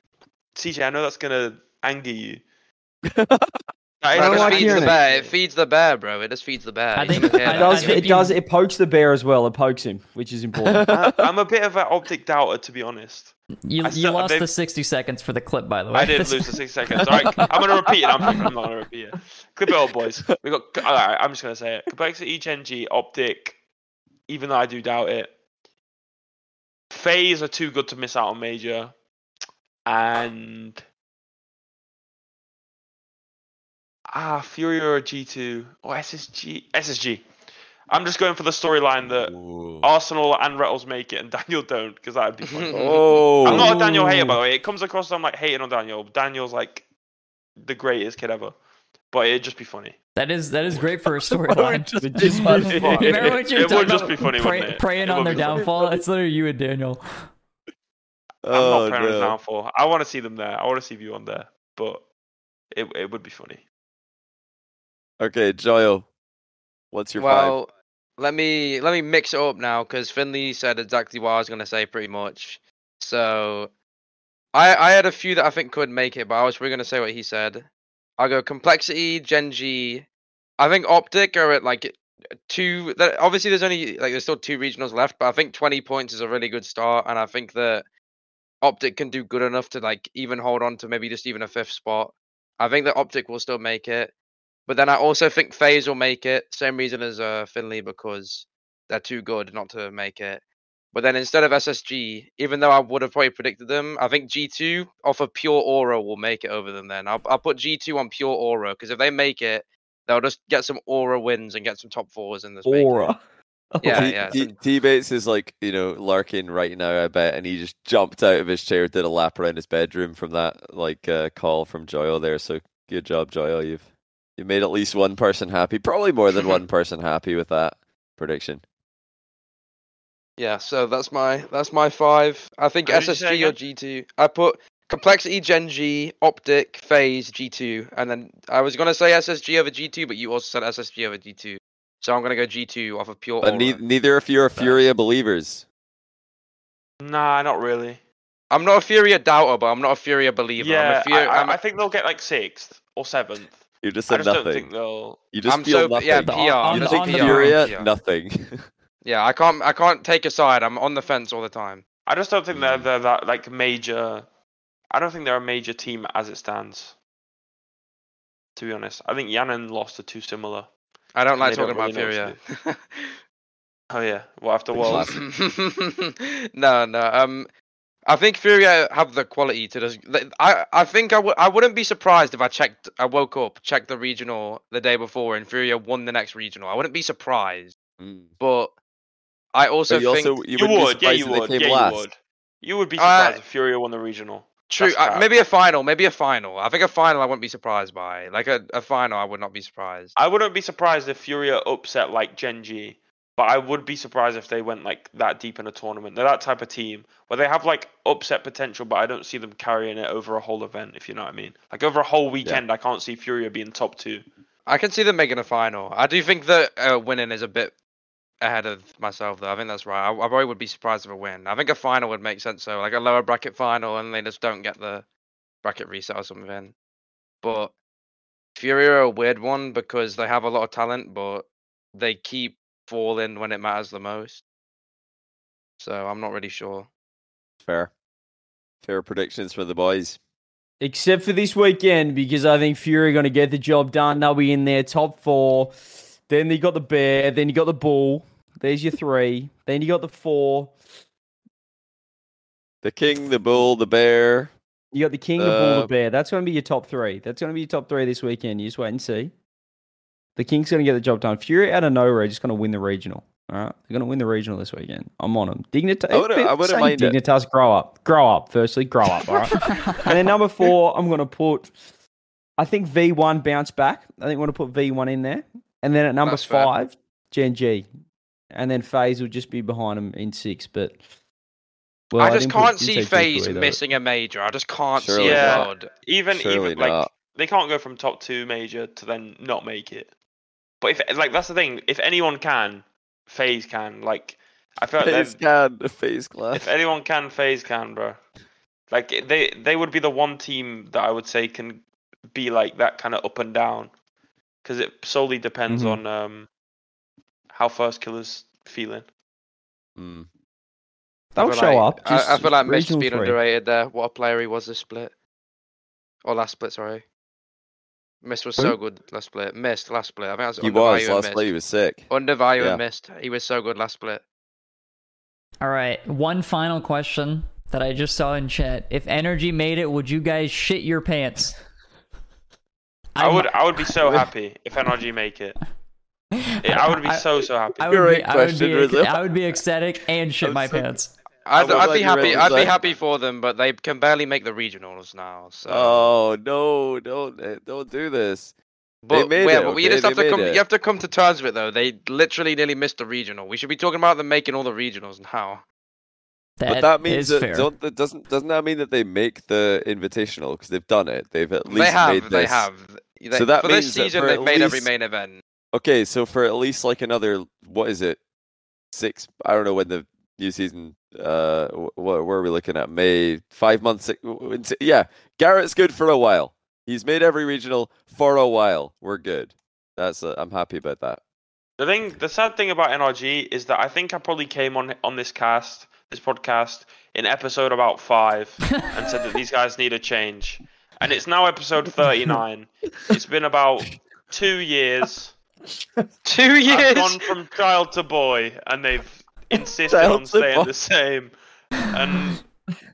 CJ, I know that's gonna anger you. That is don't it gonna like just feeds the bear. It feeds the bear, bro. It just feeds the bear. I think- don't It does. It does. It pokes the bear as well. It pokes him, which is important. I, I'm a bit of an optic doubter, to be honest. You, I you lost they've- the 60 seconds for the clip, by the way. I did lose the 60 seconds. All right, I'm gonna repeat it. I'm, I'm not gonna repeat it. Clip it up, boys. We got. All right, I'm just gonna say it. Complexity, Gen G, optic. Even though I do doubt it, FaZe are too good to miss out on major, and ah, Furia or G2 or SSG. SSG. I'm just going for the storyline that Ooh. Arsenal and Retals make it and Daniel don't, because that'd be funny. Oh, I'm not a Daniel hater, by the way. It comes across as I'm like hating on Daniel. Daniel's like the greatest kid ever, but it'd just be funny. That is that is great for a storyline. Just But just It- Remember when you were talking would just about be funny, pray- wouldn't it? praying It on their be funny. downfall? It's literally you and Daniel. I'm Oh, not praying on his downfall. I want to see them there. I want to see you on there, but it it would be funny. Okay, Joyo, what's your well, let me let me mix it up now because Finley said exactly what I was going to say pretty much. So, I I had a few that I think could make it, but I was probably going to say what he said. I'll go complexity, Gen G. I think optic are at like two. that- Obviously, there's only like there's still two regionals left, but I think 20 points is a really good start, and I think that optic can do good enough to like even hold on to maybe just even a fifth spot. I think that optic will still make it. But then I also think FaZe will make it. Same reason as uh, Finley because they're too good not to make it. But then instead of SSG, even though I would have probably predicted them, I think G2 off of pure aura will make it over them. Then I'll I'll put G2 on pure aura because if they make it, they'll just get some aura wins and get some top fours in this. Aura. Yeah, T, yeah. T, T Bates is like you know lurking right now. I bet, and he just jumped out of his chair, did a lap around his bedroom from that like uh, call from Joyo there. So good job, Joyo. You've you made at least one person happy, probably more than one person happy with that prediction. Yeah, so that's my that's my five. I think What did you say SSG or? G2. I put complexity Gen G, optic, FaZe G2, and then I was gonna say SSG over G2, but you also said SSG over G2. So I'm gonna go G2 off of pure But ne- neither of you are Furia believers. Nah, not really. I'm not a Furia doubter, but I'm not a Furia believer. I'm Yeah, a Furia, I, I, I'm, I think they'll get like sixth or seventh. You just I said just don't nothing. think they'll. You just I'm feel so nothing. yeah, PR. on you the- just think on Furia? PR. Nothing. Yeah, I can't I can't take a side. I'm on the fence all the time. I just don't think they're Mm. they're that like major. I don't think they're a major team as it stands. To be honest, I think Yan and Lostt are too similar. I don't like They don't talking about really Furia. Oh yeah, well after Worlds. no, no. Um, I think Furia have the quality to just. like, I I think I w- I wouldn't be surprised if I checked. I woke up, checked the regional the day before, and Furia won the next regional. I wouldn't be surprised, Mm. but I also But you think also you, You wouldn't be would, yeah, you would, yeah, last. you would. You would be Uh, surprised if Furia won the regional. true. Uh, maybe a final, maybe a final. I think a final I wouldn't be surprised by. Like a, a final, I would not be surprised. I wouldn't be surprised if Furia upset like Gen G, but I would be surprised if they went like that deep in a tournament. They're that type of team where they have like upset potential, but I don't see them carrying it over a whole event. If you know what I mean, like over a whole weekend, I can't see Furia being top two. I can see them making a final. I do think that uh, winning is a bit ahead of myself, though. I think that's right. I, I probably would be surprised if a win. I think a final would make sense, though, like a lower bracket final, and they just don't get the bracket reset or something. But Fury are a weird one because they have a lot of talent, but they keep falling when it matters the most. So I'm not really sure. Fair. Fair predictions for the boys. Except for this weekend, because I think Fury are going to get the job done. They'll be in their top four. Then you got the bear. Then you got the bull. There's your three. Then you got the four. The king, the bull, the bear. You got the king, the bull, Uh, the bear. That's going to be your top three. That's going to be your top three this weekend. You just wait and see. The king's going to get the job done. Fury out of nowhere are just going to win the regional. All right, they're going to win the regional this weekend. I'm on them. Dignitas. I wouldn't- I wouldn't it. Dignitas. Grow up. Grow up. Firstly, grow up. All right. and then number four, I'm going to put. I think V1 bounce back. I think we're going to put V1 in there. And then at number That's fair. five, Gen G. And then FaZe will just be behind them in six. But well, I just didn't can't didn't see say G2 FaZe missing a major. I just can't Surely see it. not. Even Surely even like they can't go from top two major to then not make it. But if like that's the thing, if anyone can, FaZe can. Like I feel like FaZe they've- can, the face class. if anyone can, FaZe can, bro. Like they they would be the one team that I would say can be like that kind of up and down, because it solely depends Mhm. on um how Firstkiller's feeling. Mm. They'll show like- up. I, I feel like Mist's regional been three. underrated there. What a player he was this split. Or last split, sorry. Mist was Who? so good last split. Mist last split. I think I was He was last and play. He was sick. Undervalue Yeah. and Mist. He was so good last split. All right, one final question that I just saw in chat. If NRG made it, would you guys shit your pants? I would I would be so happy if NRG make it. Yeah, I would be so so happy. I would, Great be, I, would question, be, Rizzo. I would be ecstatic and shit I'm my so- pants. I'd, I'm I'd glad be happy. read I'd be happy for them, but they can barely make the regionals now. So. Oh no! Don't eh, don't do this. But, made yeah, it, but we okay? just have They to come. it. You have to come to terms with it, though. They literally nearly missed the regional. We should be talking about them making all the regionals now. but that means that don't that doesn't doesn't that mean that they make the invitational because they've done it? They've at least They have. made They have. They, So that for means this that season, for they've at made every least- main event. Okay, so for at least like another what is it? Six. I don't know when the new season. Uh, what where are we looking at? May five months. six- w- w- Yeah, Garrett's good for a while. He's made every regional for a while. We're good. That's uh, I'm happy about that. The thing, the sad thing about NRG is that I think I probably came on on this cast, this podcast, in episode about five, and said that these guys need a change. And it's now episode thirty-nine. it's been about two years. Two I've years. gone from child to boy, and they've insisted Child on to staying boy. the same. And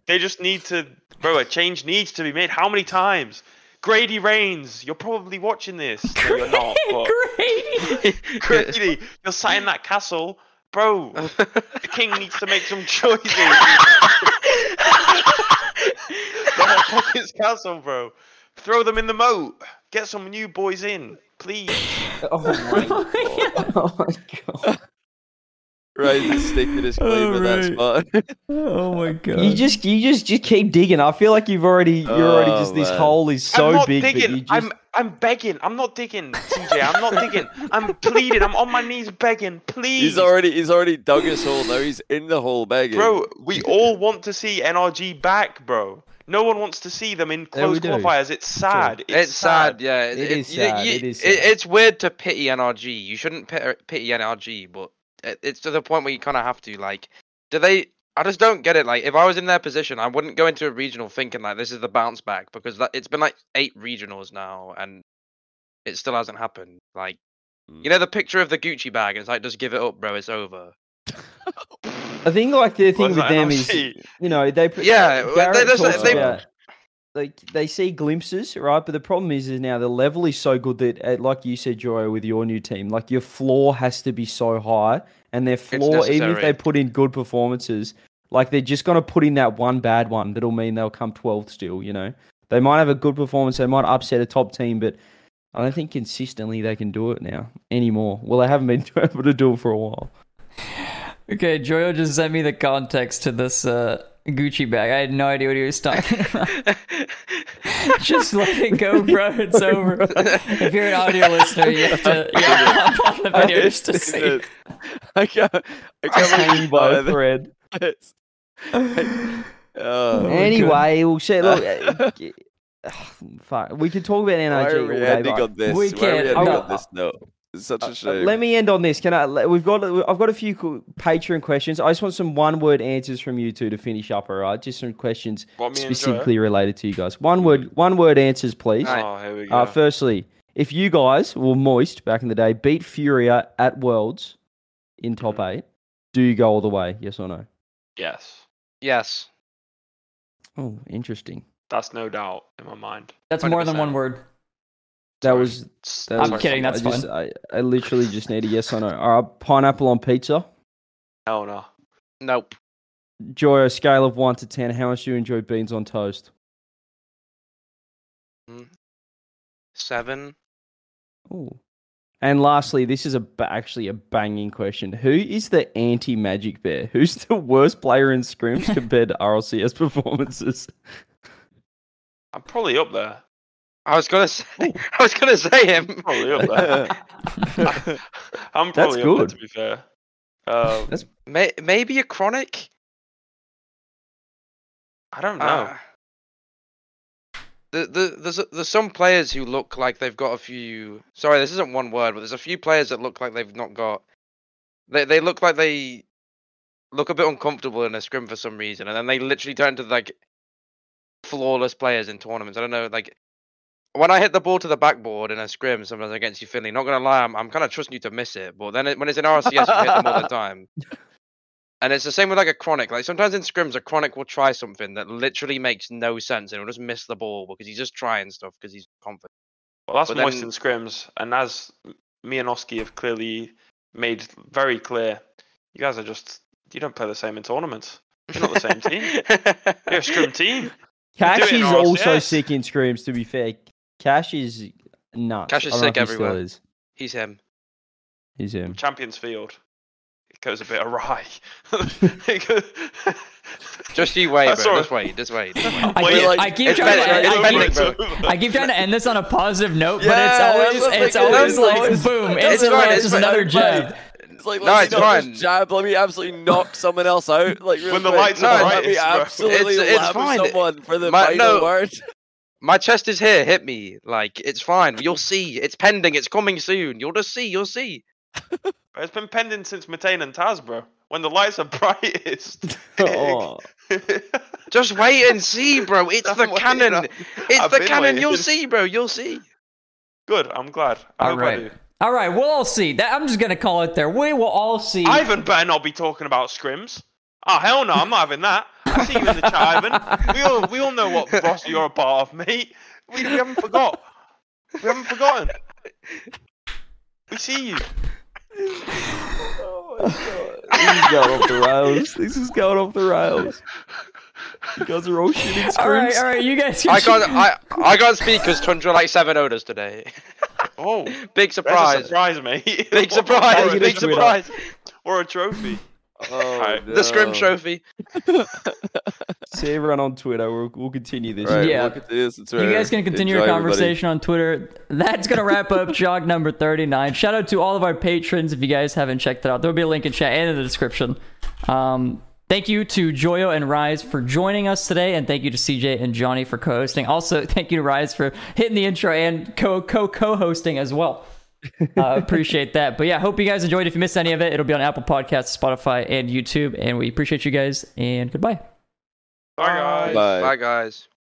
they just need to, bro. A change needs to be made. How many times? Grady Reigns, you're probably watching this. No, you're not. But Great. Grady, you're sat in that castle, bro. The king needs to make some choices. Hot Pockets castle, bro. Throw them in the moat. Get some new boys in, please. Oh my oh god. Oh my god. Right, just stick to this claim in oh, that spot. oh my god. You just you just just keep digging. I feel like you've already you're already Oh, just this hole is so I'm not big, digging. but you just I'm I'm begging. I'm not digging, TJ. I'm not digging. I'm pleading. I'm on my knees begging. Please. he's already he's already dug his hole. Now he's in the hole begging. Bro, we all want to see NRG back, bro. No one wants to see them in Yeah, we close do. qualifiers. It's sad. It's, It's sad, yeah. It is you- sad, you- it is it- sad. it's weird to pity NRG. You shouldn't pity, pity NRG, but it, it's to the point where you kind of have to. Like, do they? I just don't get it. Like, if I was in their position, I wouldn't go into a regional thinking like this is the bounce back because that, it's been like eight regionals now and it still hasn't happened. Like, Mm. you know the picture of the Gucci bag. and It's like just give it up, bro. It's over. I think like the thing Was with them is NRG? you know they Yeah, well, they talks they- about like they see glimpses, right? But the problem is, is now the level is so good that, uh, like you said, Joy, with your new team, like your floor has to be so high, and their floor, even if they put in good performances, like they're just gonna put in that one bad one that'll mean they'll come 12th still. You know, they might have a good performance, they might upset a top team, but I don't think consistently they can do it now anymore. Well, they haven't been able to do it for a while. Okay, Joyo just sent me the context to this uh, Gucci bag. I had no idea what he was talking about. just let it go, bro. It's over. if you're an audio listener, you have to you have to hop on the video just to see. I can't. I Just can't believe by a thread. this. Oh, Anyway, we'll say, look, uh, fuck, we could talk about why NRG are all we day. ending but- on this? We Why are we can't- ending no. on this note? It's such a Uh, shame. Let me end on this. Can I? We've got. I've got a few cool Patreon questions. I just want some one-word answers from you two to finish up. All right, just some questions What me specifically related to you guys. One word. One word answers, please. Oh, here we go. Uh, firstly, if you guys were moist back in the day, beat Furia at Worlds in top Mhm. eight, do you go all the way? Yes or no? Yes, Yes. Oh, interesting. that's no doubt in my mind. That's more than one word. That Sorry. was. That I'm was- kidding, that's I just, I, I literally just need a yes or no. All right, pineapple on pizza. Hell no. Nope. Joy, a scale of one to ten, how much do you enjoy beans on toast? Mm. Seven. Ooh. And lastly, this is a actually a banging question. Who is the anti-MaJicBear? Who's the worst player in scrims compared to RLCS performances? I'm probably up there. I was gonna say. I was gonna say him. Probably up there. I'm That's probably up there, good. to be fair. Um, That's- May, maybe Acronik. I don't know. Uh, the, the, there's there's some players who look like they've got a few. Sorry, this isn't one word, but there's a few players that look like they've not got. They they look like they look a bit uncomfortable in a scrim for some reason, and then they literally turn into like flawless players in tournaments. I don't know, like when I hit the ball to the backboard in a scrim, sometimes against you, Finley. Not gonna lie, I'm I'm kind of trusting you to miss it, but then it, when it's in RCS, you hit them all the time. And it's the same with like Acronik. Like sometimes in scrims, Acronik will try something that literally makes no sense and he'll just miss the ball because he's just trying stuff because he's confident. Well, that's But moist then- in scrims, and as me and Oski have clearly made very clear, you guys are just you don't play the same in tournaments. You're not the same team. You're a scrim team. Cash it is also RLCS. sick in scrims. To be fair, Cash is nuts. Cash is I don't know sick if he everywhere. is. he's him. He's him. Champions Field. It goes a bit awry. Just you wait, bro. Just wait. Just wait. Just wait. I Wait, keep, like- I keep trying better- to. I keep, bro. I keep trying to end this on a positive note, Yeah, but it's always it's always thinking. like boom. always- It's, it's fine, it's it's just another jab. It's like, No, let it's me not fine. jab, let me absolutely knock someone else out. Like real When the quick. lights are let me absolutely It's- it's fine. someone for the My- final no. word. My chest is here. Hit me. Like it's fine. You'll see. It's pending. It's coming soon. You'll just see. You'll see. it's been pending since Matane and Taz, bro. When the lights are brightest. Oh. Just wait and see, bro. It's the I'm waiting, cannon. I'm- It's I've the been cannon. You'll see, bro. You'll see. Good. I'm glad. I All hope I right. do. All right, we'll all see. That I'm just gonna call it there. We will all see. Ivan better not be talking about scrims. Oh hell no, I'm not having that. I see you in the chat, Ivan. We all we all know what roster you're a part of, mate. We, we haven't forgot. We haven't forgotten. We see you. Oh my god. This is going off the rails. This is going off the rails. You guys are all shooting scrims. all right, all right, you guys. I can't. I I can't speak because Tundra like seven odors today. Oh, Big that's a surprise. surprise, mate. Big surprise. Big surprise. Or a trophy. Oh, Right. The scrim trophy. See everyone on Twitter. We'll, we'll continue this. Right, Yeah. we'll this You guys can continue Enjoy, your everybody. conversation on Twitter. That's going to wrap up jog number 39. Shout out to all of our patrons if you guys haven't checked it out. There'll be a link in chat and in the description. Um, thank you to Joyo and Rise for joining us today, and thank you to CJ and Johnny for co hosting. Also, thank you to Rise for hitting the intro and co co co hosting as well. uh, appreciate that. But yeah, hope you guys enjoyed. If you missed any of it, it'll be on Apple Podcasts, Spotify, and YouTube. And we appreciate you guys, and goodbye. Bye guys. Bye. Bye guys.